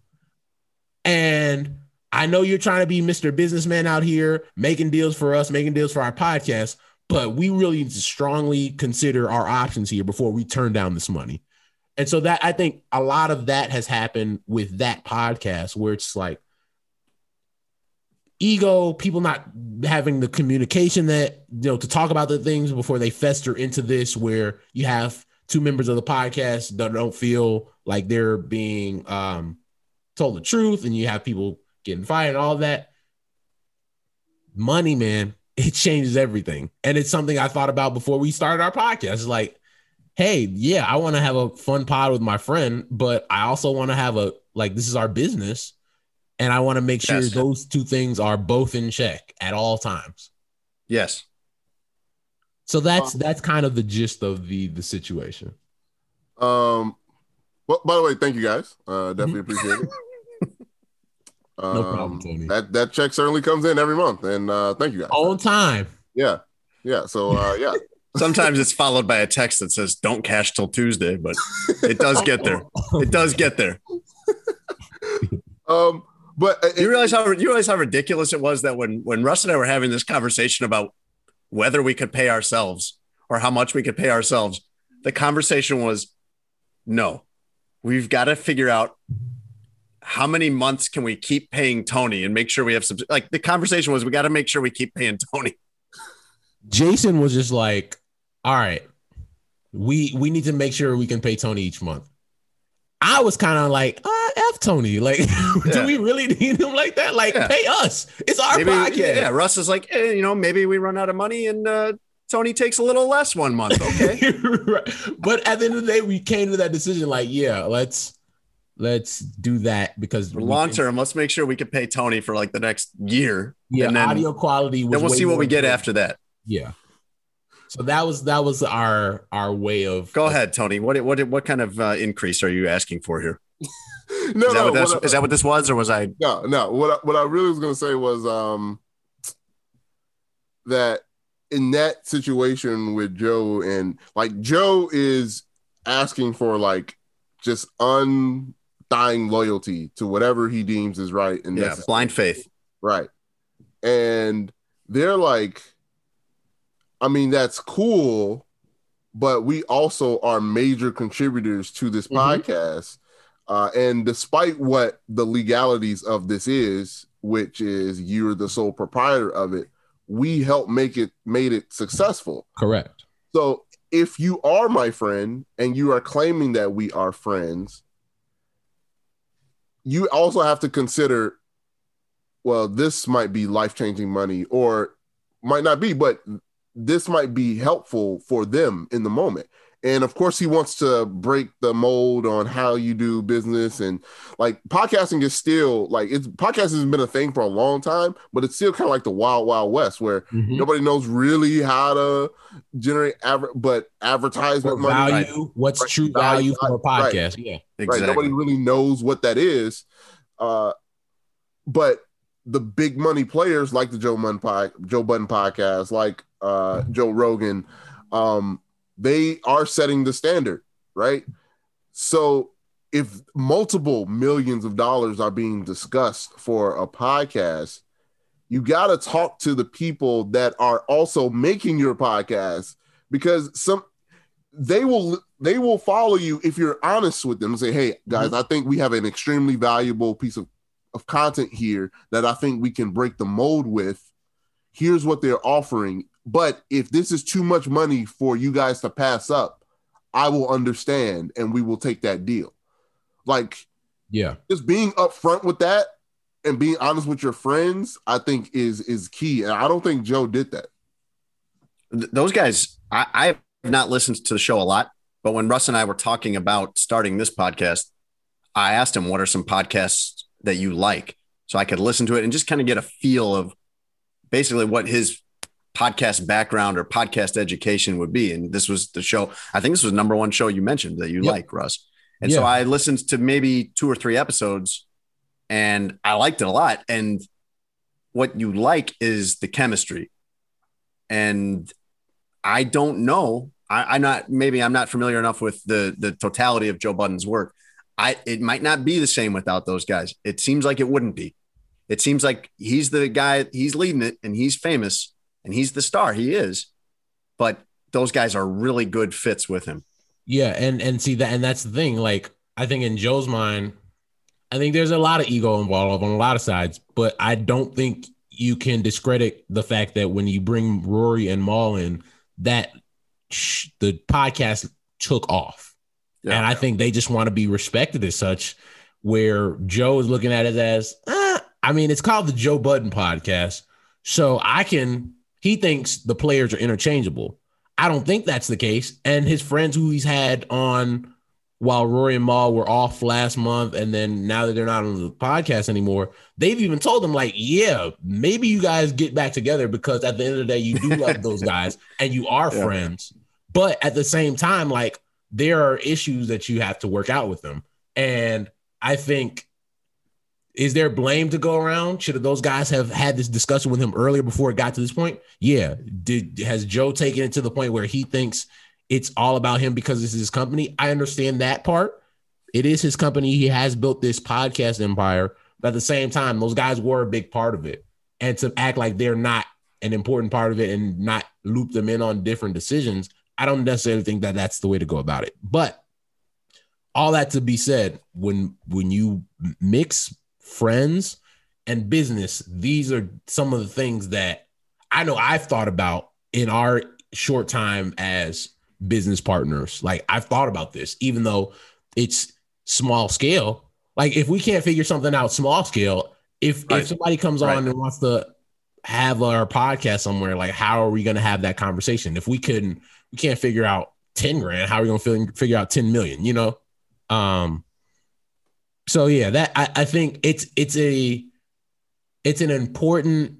And I know you're trying to be Mr. Businessman out here, making deals for us, making deals for our podcast, but we really need to strongly consider our options here before we turn down this money. And so that I think a lot of that has happened with that podcast where it's like ego, people not having the communication that, you know, to talk about the things before they fester into this where you have two members of the podcast that don't feel like they're being um told the truth and you have people getting fired and all that. Money, man, <laughs> it changes everything. And it's something I thought about before we started our podcast. Like, hey, yeah, I want to have a fun pod with my friend, but I also want to have a like this is our business. And I want to make sure Yes. those two things are both in check at all times. Yes. So that's that's kind of the gist of the the situation. Um, well, by the way, thank you guys. Uh, definitely appreciate it. <laughs> Um, No problem, Tony. That that check certainly comes in every month, and uh, thank you guys. On time. Yeah, yeah. So uh, <laughs> yeah, Sometimes it's followed by a text that says "Don't cash till Tuesday," but it does get there. <laughs> It does get there. um, but uh, You realize how you realize how ridiculous it was that when when Russ and I were having this conversation about whether we could pay ourselves or how much we could pay ourselves, the conversation was, no, we've got to figure out how many months can we keep paying Tony and make sure we have some. Like the conversation was, we got to make sure we keep paying Tony. Jason was just like, all right, we we need to make sure we can pay Tony each month. I was kind of like, uh, F Tony. Like, <laughs> Yeah. do we really need him like that? Like, Yeah. pay us. It's our Maybe, podcast. yeah, Russ is like, eh, you know, maybe we run out of money and uh, Tony takes a little less one month. Okay. <laughs> Right. But at the end of the day, we came to that decision like, yeah, let's let's do that because For long can- term, let's make sure we can pay Tony for like the next year. yeah, and then, audio quality. Was then we'll see what we get important. after that. Yeah. So that was that was our our way of Go ahead, Tony. What what what kind of uh, increase are you asking for here? <laughs> no, Is that, no, what that's, what I- is that what this was, or was I? no, no. What I, what I really was gonna say was um that in that situation with Joe and like Joe is asking for like just undying loyalty to whatever he deems is right and Yeah, necessary. blind faith. Right. And they're like, I mean, that's cool, but we also are major contributors to this Mhm. podcast. Uh, and despite what the legalities of this is, which is you're the sole proprietor of it, we help make it made it successful. Correct. So if you are my friend and you are claiming that we are friends, you also have to consider well, this might be life changing money or might not be, but this might be helpful for them in the moment. And of course, he wants to break the mold on how you do business. And like podcasting is still like it's podcasting has been a thing for a long time, but it's still kind of like the wild, wild west where Mhm. nobody knows really how to generate adver- but advertisement What money. value? What's Right. true value for a Right. podcast? Yeah. Right. Nobody really knows what that is. Uh, but the big money players like the Joe Budden, pod, Joe Budden podcast, like uh, Joe Rogan, um, they are setting the standard, right? So if multiple millions of dollars are being discussed for a podcast, you got to talk to the people that are also making your podcast because some they will they will follow you if you're honest with them and say, "Hey guys, mm-hmm. I think we have an extremely valuable piece of of content here that I think we can break the mold with. Here's what they're offering. But if this is too much money for you guys to pass up, I will understand and we will take that deal." Like Yeah. just being upfront with that and being honest with your friends, I think is is key. And I don't think Joe did that. Those guys, I, I have not listened to the show a lot, but when Russ and I were talking about starting this podcast, I asked him, What are some podcasts that you like? So I could listen to it and just kind of get a feel of basically what his podcast background or podcast education would be. And this was the show, I think this was number one show you mentioned that you Yep. like, Russ. And so I listened to maybe two or three episodes and I liked it a lot. And what you like is the chemistry. And I don't know. I, I'm not maybe I'm not familiar enough with the the totality of Joe Budden's work. I it might not be the same without those guys. It seems like it wouldn't be. It seems like he's the guy, he's leading it and he's famous and he's the star. He is. But those guys are really good fits with him. Yeah, and and see that, and that's the thing. Like, I think in Joe's mind, I think there's a lot of ego involved on a lot of sides, but I don't think you can discredit the fact that when you bring Rory and Mal in, that sh- the podcast took off, Yeah. and I think they just want to be respected as such. Where Joe is looking at it as, eh, I mean, it's called the Joe Budden podcast, so I can. He thinks the players are interchangeable. I don't think that's the case. And his friends who he's had on while Rory and Mal were off last month, and then now that they're not on the podcast anymore, they've even told him, like, yeah, maybe you guys get back together because at the end of the day, you do love those <laughs> guys and you are Yeah. friends. But at the same time, like, there are issues that you have to work out with them. And I think is there blame to go around? Should those guys have had this discussion with him earlier before it got to this point? Yeah. Did has Joe taken it to the point where he thinks it's all about him because this is his company? I understand that part. It is his company. He has built this podcast empire, but at the same time, those guys were a big part of it. And to act like they're not an important part of it and not loop them in on different decisions, I don't necessarily think that that's the way to go about it. But all that to be said, when when you mix friends and business, these are some of the things that I know I've thought about in our short time as business partners. Like I've thought about this, even though it's small scale. Like if we can't figure something out small scale, if Right. if somebody comes Right. on and wants to have our podcast somewhere, like how are we going to have that conversation? If we couldn't, we can't figure out 10 grand, how are we going to figure out 10 million, you know? Um, so yeah, that I, I think it's it's a it's an important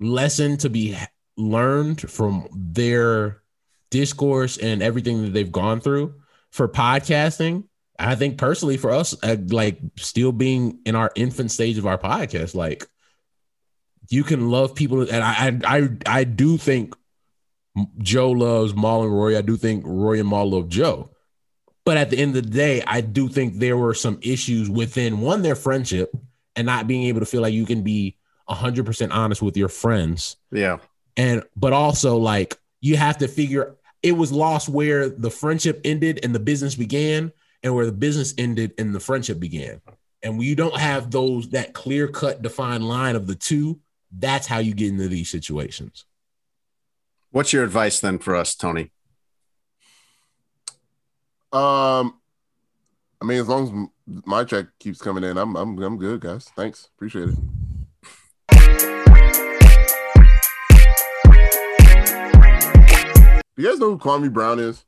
lesson to be learned from their discourse and everything that they've gone through for podcasting. I think personally for us, uh, like still being in our infant stage of our podcast, like you can love people, and I I I, do think Joe loves Mal and Rory. I do think Rory and Mal love Joe. But at the end of the day, I do think there were some issues within one, their friendship and not being able to feel like you can be 100% honest with your friends. Yeah. And, but also like you have to figure it was lost where the friendship ended and the business began and where the business ended and the friendship began. And when you don't have those that clear cut defined line of the two, that's how you get into these situations. What's your advice then for us, Tony? Um, I mean, as long as my check keeps coming in, I'm I'm I'm good, guys. Thanks, appreciate it. Do you guys know who Kwame Brown is?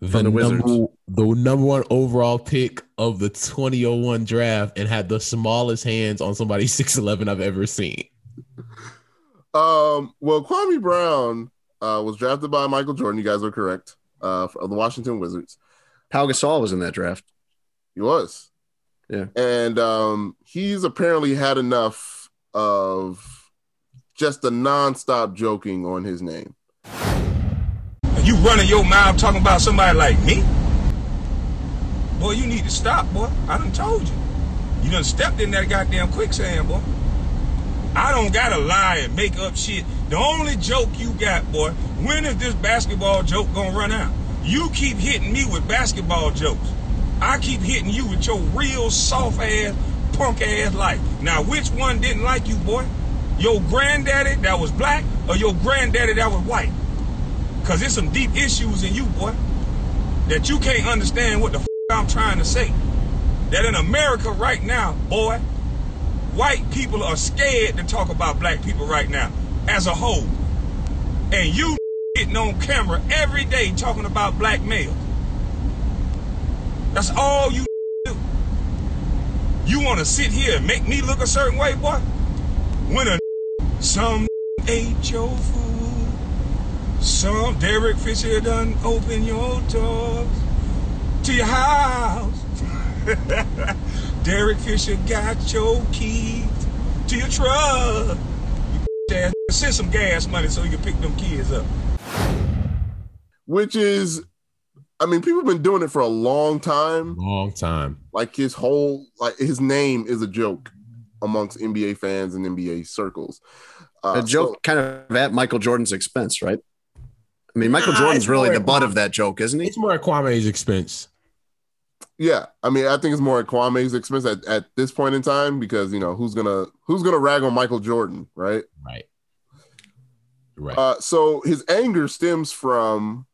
The, the Wizards. number, the number one overall pick of the 2001 draft and had the smallest hands on somebody <laughs> 6'11 I've ever seen. Um, well, Kwame Brown uh, was drafted by Michael Jordan. You guys are correct. Uh, of the Washington Wizards. Pau Gasol was in that draft. He was. Yeah. And um, he's apparently had enough of just the nonstop joking on his name. You running your mouth talking about somebody like me? Boy, you need to stop, boy. I done told you. You done stepped in that goddamn quicksand, boy. I don't gotta lie and make up shit. The only joke you got, boy, when is this basketball joke gonna run out? You keep hitting me with basketball jokes. I keep hitting you with your real soft ass, punk ass life. Now, which one didn't like you, boy? Your granddaddy that was black or your granddaddy that was white? Cause there's some deep issues in you, boy, that you can't understand what the f- I'm trying to say. That in America right now, boy, white people are scared to talk about black people right now as a whole. And you <laughs> getting on camera every day talking about black males. That's all you <laughs> do. You want to sit here and make me look a certain way, boy? When a <laughs> some ate your food, some Derek Fisher done open your doors to your house. Derek Fisher got your keys to your truck. You ass send some gas money so you can pick them kids up. Which is, I mean, people have been doing it for a long time. Long time. Like his whole, like his name is a joke amongst NBA fans and NBA circles. Uh, A joke so- kind of at Michael Jordan's expense, right? I mean, Michael Nah, Jordan's really the butt of that joke, isn't he? It's more at Kwame's expense. Yeah, I mean, I think it's more at Kwame's expense at, at this point in time because you know who's gonna who's gonna rag on Michael Jordan, right? Right. Right. Uh, so his anger stems from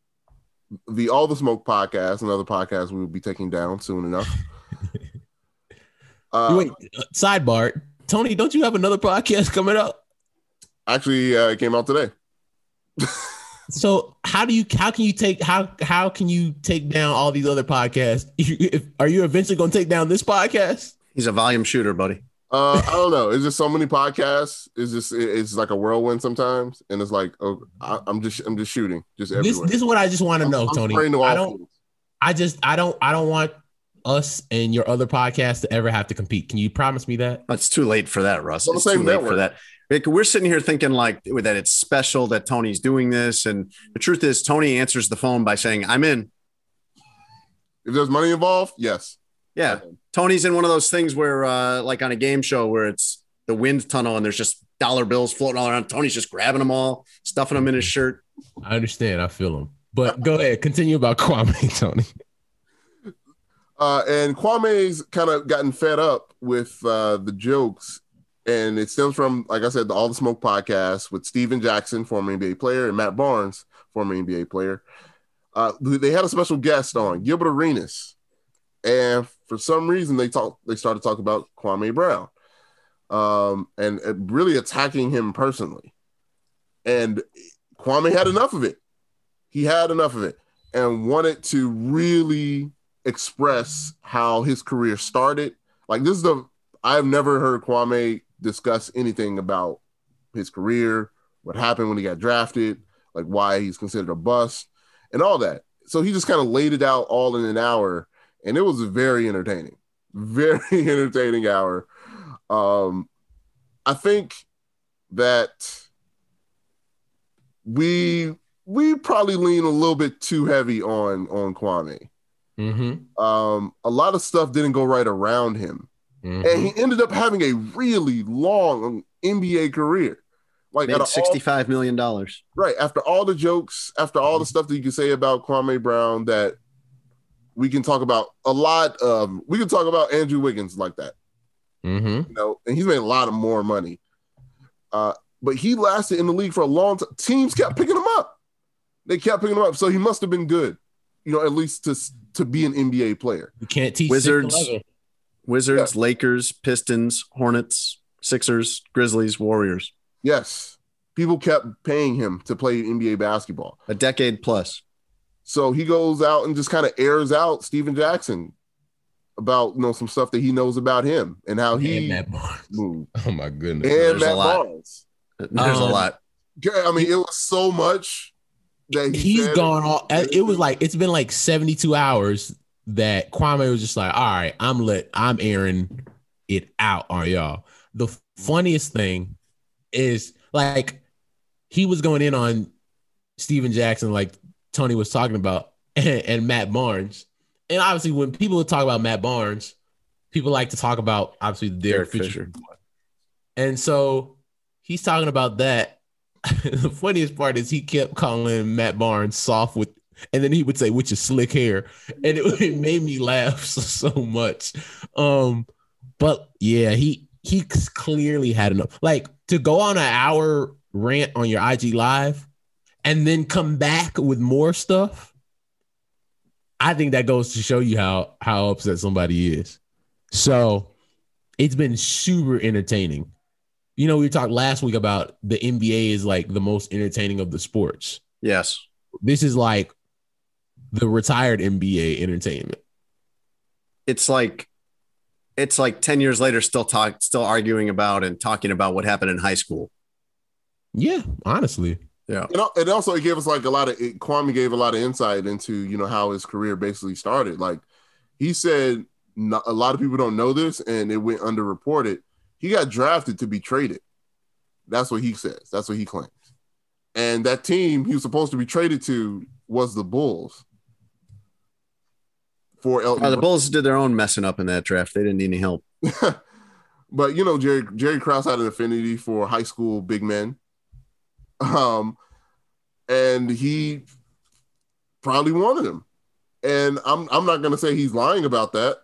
the All the Smoke podcast, another podcast we will be taking down soon enough. <laughs> Uh, Wait, sidebar. Tony, don't you have another podcast coming up? actually, uh, it came out today. <laughs> So how do you how can you take how how can you take down all these other podcasts? <laughs> If, are you eventually going to take down this podcast? He's a volume shooter, buddy. Uh, I don't know. Is just so many podcasts. Is just it- it's like a whirlwind sometimes, and it's like oh, I, I'm just I'm just shooting just This everywhere. this is what I just want to I'm- know, I'm Tony. to I don't fields. I just I don't I don't want us and your other podcasts to ever have to compete. Can you promise me that? It's too late for that, Russ. On It's too same late network. for that. Like, We're sitting here thinking like that it's special that Tony's doing this, and the truth is, Tony answers the phone by saying, "I'm in." If there's money involved, yes. Yeah, Tony's in one of those things where, uh, like on a game show, where it's the wind tunnel and there's just dollar bills floating all around. Tony's just grabbing them all, stuffing them in his shirt. I understand. I feel them. But go ahead, continue about <laughs> Kwame, Tony. Uh, and Kwame's kind of gotten fed up with uh, the jokes, and it stems from, like I said, the All the Smoke podcast with Stephen Jackson, former NBA player, and Matt Barnes, former NBA player. Uh, they had a special guest on Gilbert Arenas, and for some reason they talked. They started talking about Kwame Brown, um, and uh, really attacking him personally. And Kwame had enough of it. He had enough of it, and wanted to really express how his career started. Like this is the I've never heard Kwame discuss anything about his career, what happened when he got drafted, like why he's considered a bust, and all that. So he just kind of laid it out all in an hour, and it was very entertaining, <laughs> very entertaining hour. Um, I think that we we probably lean a little bit too heavy on on Kwame Mm-hmm. um, a lot of stuff didn't go right around him, Mm-hmm. and he ended up having a really long NBA career. Like Made out of all- sixty-five million dollars. right after all the jokes, after all the stuff that you can say about Kwame Brown that we can talk about a lot of we can talk about Andrew Wiggins like that. Mm-hmm. You know, and he's made a lot of more money. Uh, but he lasted in the league for a long time. Teams kept picking him up. They kept picking him up. So he must have been good, you know, at least to to be an NBA player. You can't teach Wizards. 6'11". Wizards, Lakers, Pistons, Hornets, Sixers, Grizzlies, Warriors. Yes. People kept paying him to play NBA basketball. A decade plus. So he goes out and just kind of airs out Stephen Jackson about you know some stuff that he knows about him and how he And Matt Barnes. moved. <laughs> Oh my goodness. And There's a Matt lot. Barnes. There's a Um, lot. Yeah, I mean, it was so much that he He's said- gone all it was like it's been like 72 hours that Kwame was just like, all right, I'm let I'm airing it out on y'all. The funniest thing is like he was going in on Stephen Jackson, like Tony was talking about, and, <laughs> and Matt Barnes. And obviously, when people talk about Matt Barnes, people like to talk about obviously Derek, Derek Fisher. Fisher. And so he's talking about that. <laughs> the funniest part is he kept calling Matt Barnes soft with, and then he would say, "With your slick hair," and it, <laughs> it made me laugh so, <laughs> so much. Um, but yeah, he he clearly had enough. Like to go on an hour rant on your IG live, and then come back with more stuff. I think that goes to show you how how upset somebody is. So it's been super entertaining. You know, we talked last week about the NBA is like the most entertaining of the sports. Yes. This is like the retired NBA entertainment. It's like it's like 10 years later still talk still arguing about and talking about what happened in high school. Yeah, honestly. Yeah. And also it gave us like a lot of it, Kwame gave a lot of insight into you know how his career basically started. Like he said, not, a lot of people don't know this, and it went underreported. He got drafted to be traded. That's what he says. That's what he claims. And that team he was supposed to be traded to was the Bulls for Elton. Uh, the Bulls did their own messing up in that draft. They didn't need any help. <laughs> but you know, Jerry Jerry Krause had an affinity for high school big men. Um, and he probably wanted him. And I'm I'm not gonna say he's lying about that.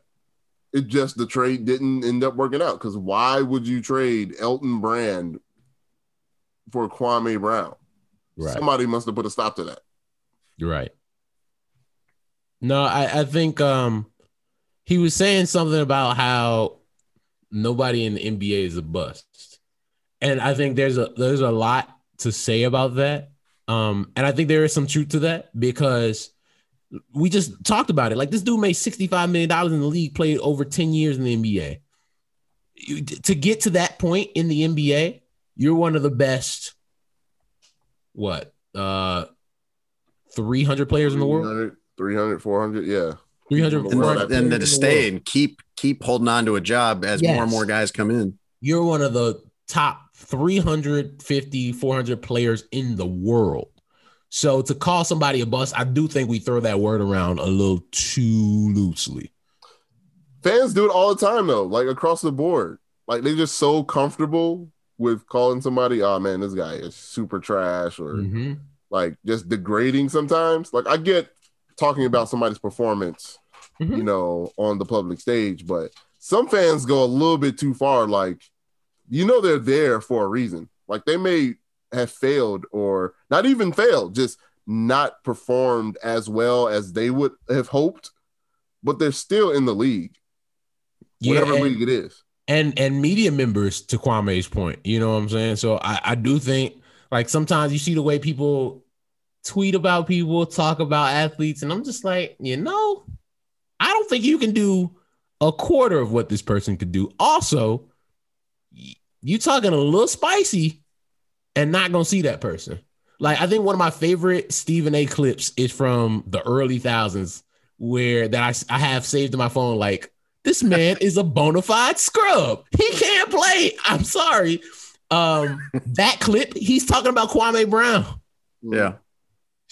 It just the trade didn't end up working out because why would you trade Elton Brand for Kwame Brown? Right. Somebody must have put a stop to that. You're right. No, I, I think um he was saying something about how nobody in the NBA is a bust. And I think there's a there's a lot to say about that. Um, and I think there is some truth to that because we just talked about it. Like this dude made $65 million in the league, played over 10 years in the NBA. You- to get to that point in the NBA, you're one of the best, what, uh, 300 players in the world? 300, 300 400, yeah. 300, And And, 400 then- then, and then to stay and keep keep holding on to a job as more and more guys come in. You're one of the top 350, 400 players in the world. So to call somebody a bust, I do think we throw that word around a little too loosely. Fans do it all the time though, like across the board. Like they're just so comfortable with calling somebody, oh man, this guy is super trash or Mhm. like just degrading sometimes. Like I get talking about somebody's performance, Mhm. you know, on the public stage, but some fans go a little bit too far. Like, you know, they're there for a reason. Like they may have failed or not even failed, just not performed as well as they would have hoped, but they're still in the league, whatever and- league it is. and and media members to Kwame's point. You know what I'm saying? So I, I do think like sometimes you see the way people tweet about people, talk about athletes, and I'm just like, you know, I don't think you can do a quarter of what this person could do. Also, you talking a little spicy and not gonna see that person. Like I think one of my favorite Stephen A clips is from the early thousands where that I, I have saved in my phone like this man is a bona fide scrub. He can't play. I'm sorry. Um, that clip, he's talking about Kwame Brown. Yeah.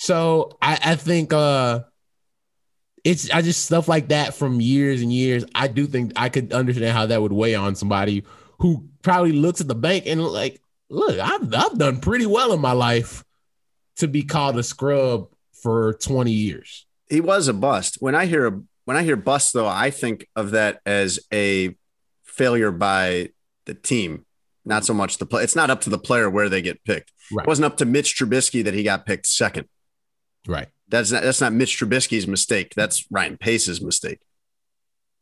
So I, I think uh it's I just stuff like that from years and years. I do think I could understand how that would weigh on somebody who probably looks at the bank and like, look, I've I've done pretty well in my life to be called a scrub for 20 years. He was a bust. When I hear a when I hear bust, though, I think of that as a failure by the team, not so much the play. It's not up to the player where they get picked. Right. It wasn't up to Mitch Trubisky that he got picked second. Right. That's not that's not Mitch Trubisky's mistake. That's Ryan Pace's mistake.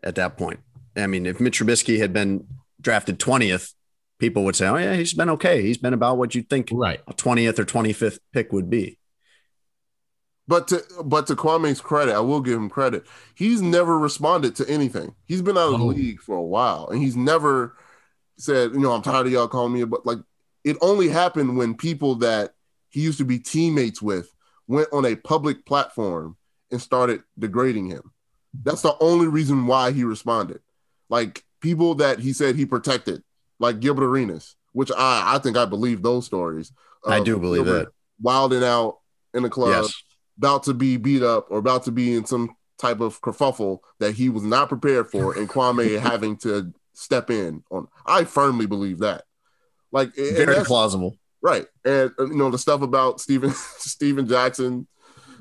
At that point, I mean, if Mitch Trubisky had been drafted twentieth, people would say, "Oh yeah, he's been okay. He's been about what you'd think Right. a twentieth or twenty fifth pick would be." But to but to Kwame's credit, I will give him credit. He's never responded to anything. He's been out of the Oh. league for a while, and he's never said, you know, I'm tired of y'all calling me. But like, it only happened when people that he used to be teammates with went on a public platform and started degrading him. That's the only reason why he responded. Like people that he said he protected, like Gilbert Arenas, which I I think I believe those stories. I do believe Gilbert that. Wilding out in the club Yes, about to be beat up or about to be in some type of kerfuffle that he was not prepared for, and Kwame <laughs> having to step in on. I firmly believe that. Like, very plausible. Right, and uh, you know the stuff about Stephen <laughs> Stephen Jackson.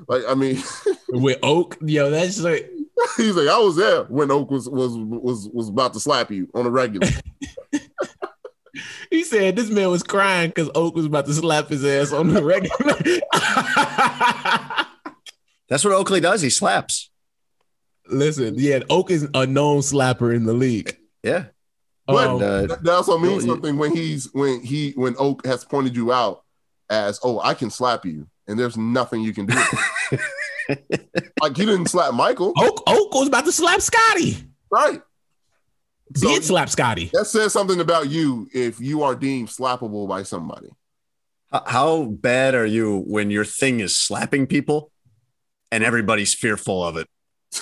Like, I mean, <laughs> With Oak, yo, that's like he's like, I was there when Oak was was was was about to slap you on a regular. <laughs> he said this man was crying because Oak was about to slap his ass on the regular. That's what Oakley does. He slaps. Listen, yeah, Oak is a known slapper in the league. Yeah. But Um, uh, that that also means something when he's when he when Oak has pointed you out as, oh, I can slap you, and there's nothing you can do. <laughs> like he didn't slap Michael, Oak Oak was about to slap Scottie. right? So Did slap Scottie. that says something about you if you are deemed slappable by somebody. How bad are you when your thing is slapping people and everybody's fearful of it? <laughs>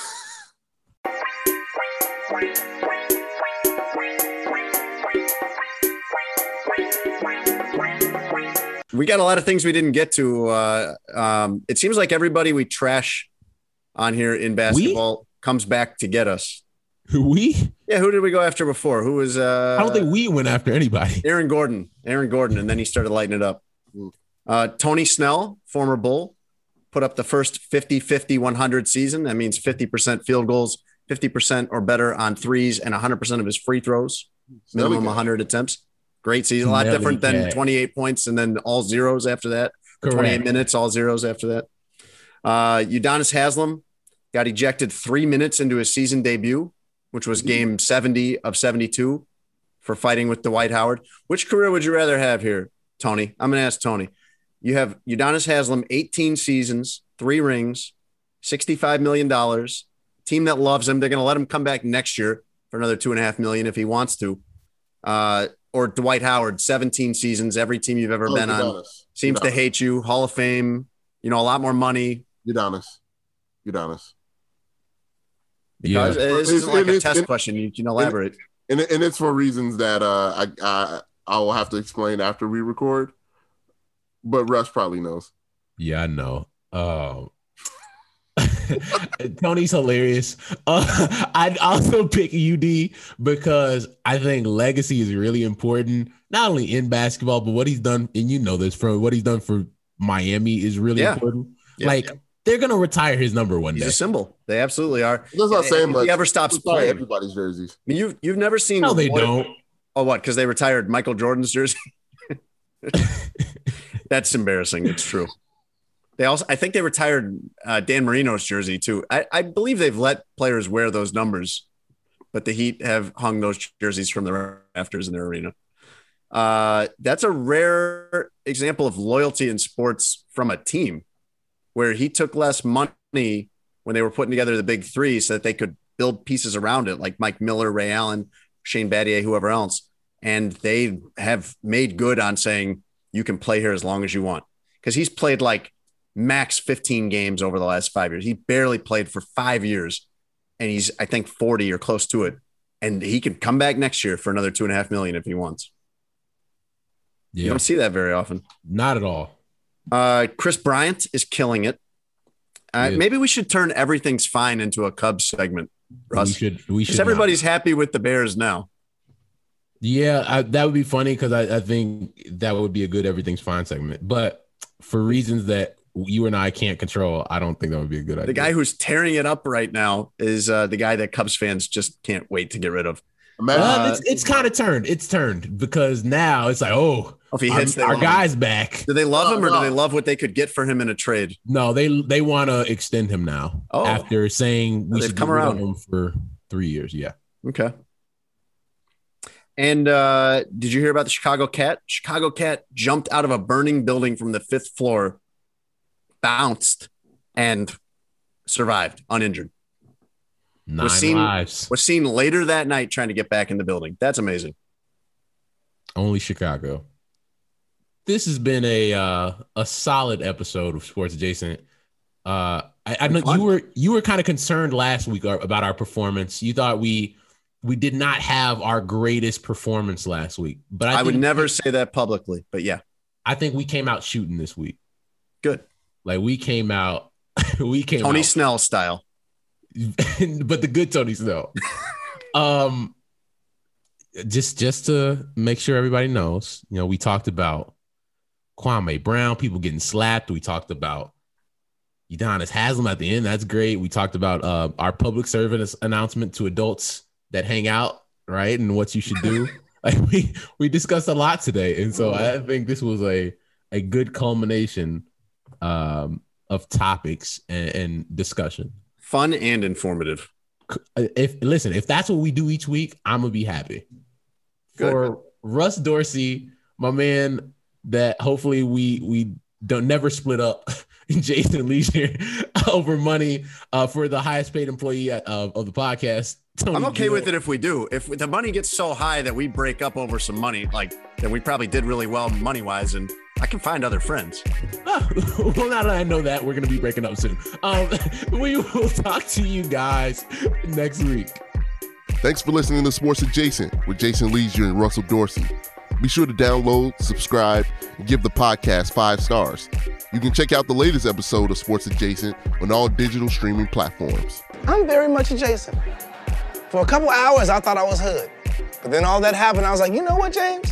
We got a lot of things we didn't get to. Uh, um, it seems like everybody we trash on here in basketball comes back to get us. Who we? Yeah, who did we go after before? Who was? Uh, I don't think we went after anybody. <laughs> Aaron Gordon, Aaron Gordon, and then he started lighting it up. Uh, Tony Snell, former Bull, put up the first 50 50 100 season. That means 50% field goals, 50% or better on threes, and 100% of his free throws, minimum 100 attempts. Great season. A lot Smelly different than guy. 28 points and then all zeros after that. 28 minutes, all zeros after that. Uh, Udonis Haslem got ejected three minutes into his season debut, which was game 70 of 72 for fighting with Dwight Howard. Which career would you rather have here, Tony? I'm going to ask Tony. You have Udonis Haslem, 18 seasons, three rings, $65 million, team that loves him. They're going to let him come back next year for another two and a half million if he wants to. Uh, or Dwight Howard, 17 seasons, every team you've ever Oh, been on Udonis. seems to hate you. Hall of Fame, you know, a lot more money. Udonis. Udonis. Yeah. This It- isn't like it a test question. You can elaborate. And, and it's for reasons that uh, I, I I will have to explain after we record. But Russ probably knows. Yeah, I know. Um, <laughs> Tony's hilarious. Uh, <laughs> I'd also pick UD because I think legacy is really important, not only in basketball, but what he's done, and you know this from what he's done for Miami is really Yeah. important. Yeah. Like they're gonna retire his number one He's day. a symbol. They absolutely are. That's not saying If much. he ever stops playing. everybody's jerseys. I mean, you've you've never seen No, they what- don't. Oh, what? Because they retired Michael Jordan's jersey. <laughs> That's embarrassing. It's true. They also, I think, they retired uh, Dan Marino's jersey too. I, I believe they've let players wear those numbers, but the Heat have hung those jerseys from the rafters in their arena. Uh, that's a rare example of loyalty in sports from a team, where he took less money when they were putting together the big three, so that they could build pieces around it, like Mike Miller, Ray Allen, Shane Battier, whoever else. And they have made good on saying you can play here as long as you want. Because he's played like max 15 games over the last five years. He barely played for five years. And he's, I think, 40 or close to it. And he can come back next year for another two and a half million if he wants. You don't see that very often. not at all. Uh, Kris Bryant is killing it. Uh, Yes. Maybe we should turn everything's fine into a Cubs segment, We should. We should. Because not. everybody's happy with the Bears now. Yeah, I, that would be funny because I, I think that would be a good everything's fine segment. But for reasons that you and I can't control, I don't think that would be a good idea. The guy who's tearing it up right now is uh, the guy that Cubs fans just can't wait to get rid of. Imagine, Uh, it's it's kind of turned. It's turned because now it's like, oh, If he our, hits, they our love him. guy's back. Do they love him or do they love what they could get for him in a trade? No, they they want to extend him now Oh. after saying we They've should come come around around. him for three years. Yeah, Okay. And uh, did you hear about the Chicago Cat? Chicago Cat jumped out of a burning building from the fifth floor, bounced, and survived uninjured. nine seen- lives. Was seen later that night trying to get back in the building. That's amazing. Only Chicago. This has been a uh, a solid episode of Sports Adjacent. Uh, I, I know Fun. you were you were kind of concerned last week uh, about our performance. You thought we we did not have our greatest performance last week, but I, I, would never say that publicly, but yeah, I think we came out shooting this week. good. Like we came out, <laughs> we came Tony out Snell style. <laughs> but the good Tony Snell. um, just just to make sure everybody knows, you know, we talked about Kwame Brown, people getting slapped. We talked about Udonis Haslem at the end. That's great. We talked about uh, our public service announcement to adults that hang out, right, and what you should do. <laughs> like we we discussed a lot today, and so I think this was a a good culmination um, of topics and, and discussion Fun and informative. if listen, if that's what we do each week, I'm gonna be happy. Good. For Russ Dorsey, my man, that hopefully we we don't never split up <laughs> Jason Lieser <laughs> over money uh, for the highest paid employee at, of, of the podcast. I'm okay with it if we do. If the money gets so high that we break up over some money, like then we probably did really well money wise, and I can find other friends. <laughs> well, now that I know that, we're gonna be breaking up soon. Um, <laughs> we will talk to you guys next week. Thanks for listening to Sports Adjacent with Jason Lieser and Russell Dorsey. Be sure to download, subscribe, and give the podcast five stars. You can check out the latest episode of Sports Adjacent on all digital streaming platforms. I'm very much adjacent. For a couple hours, I thought I was hood. But then all that happened, I was like, you know what, James?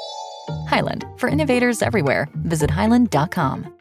Hyland, for innovators everywhere, visit hyland.com.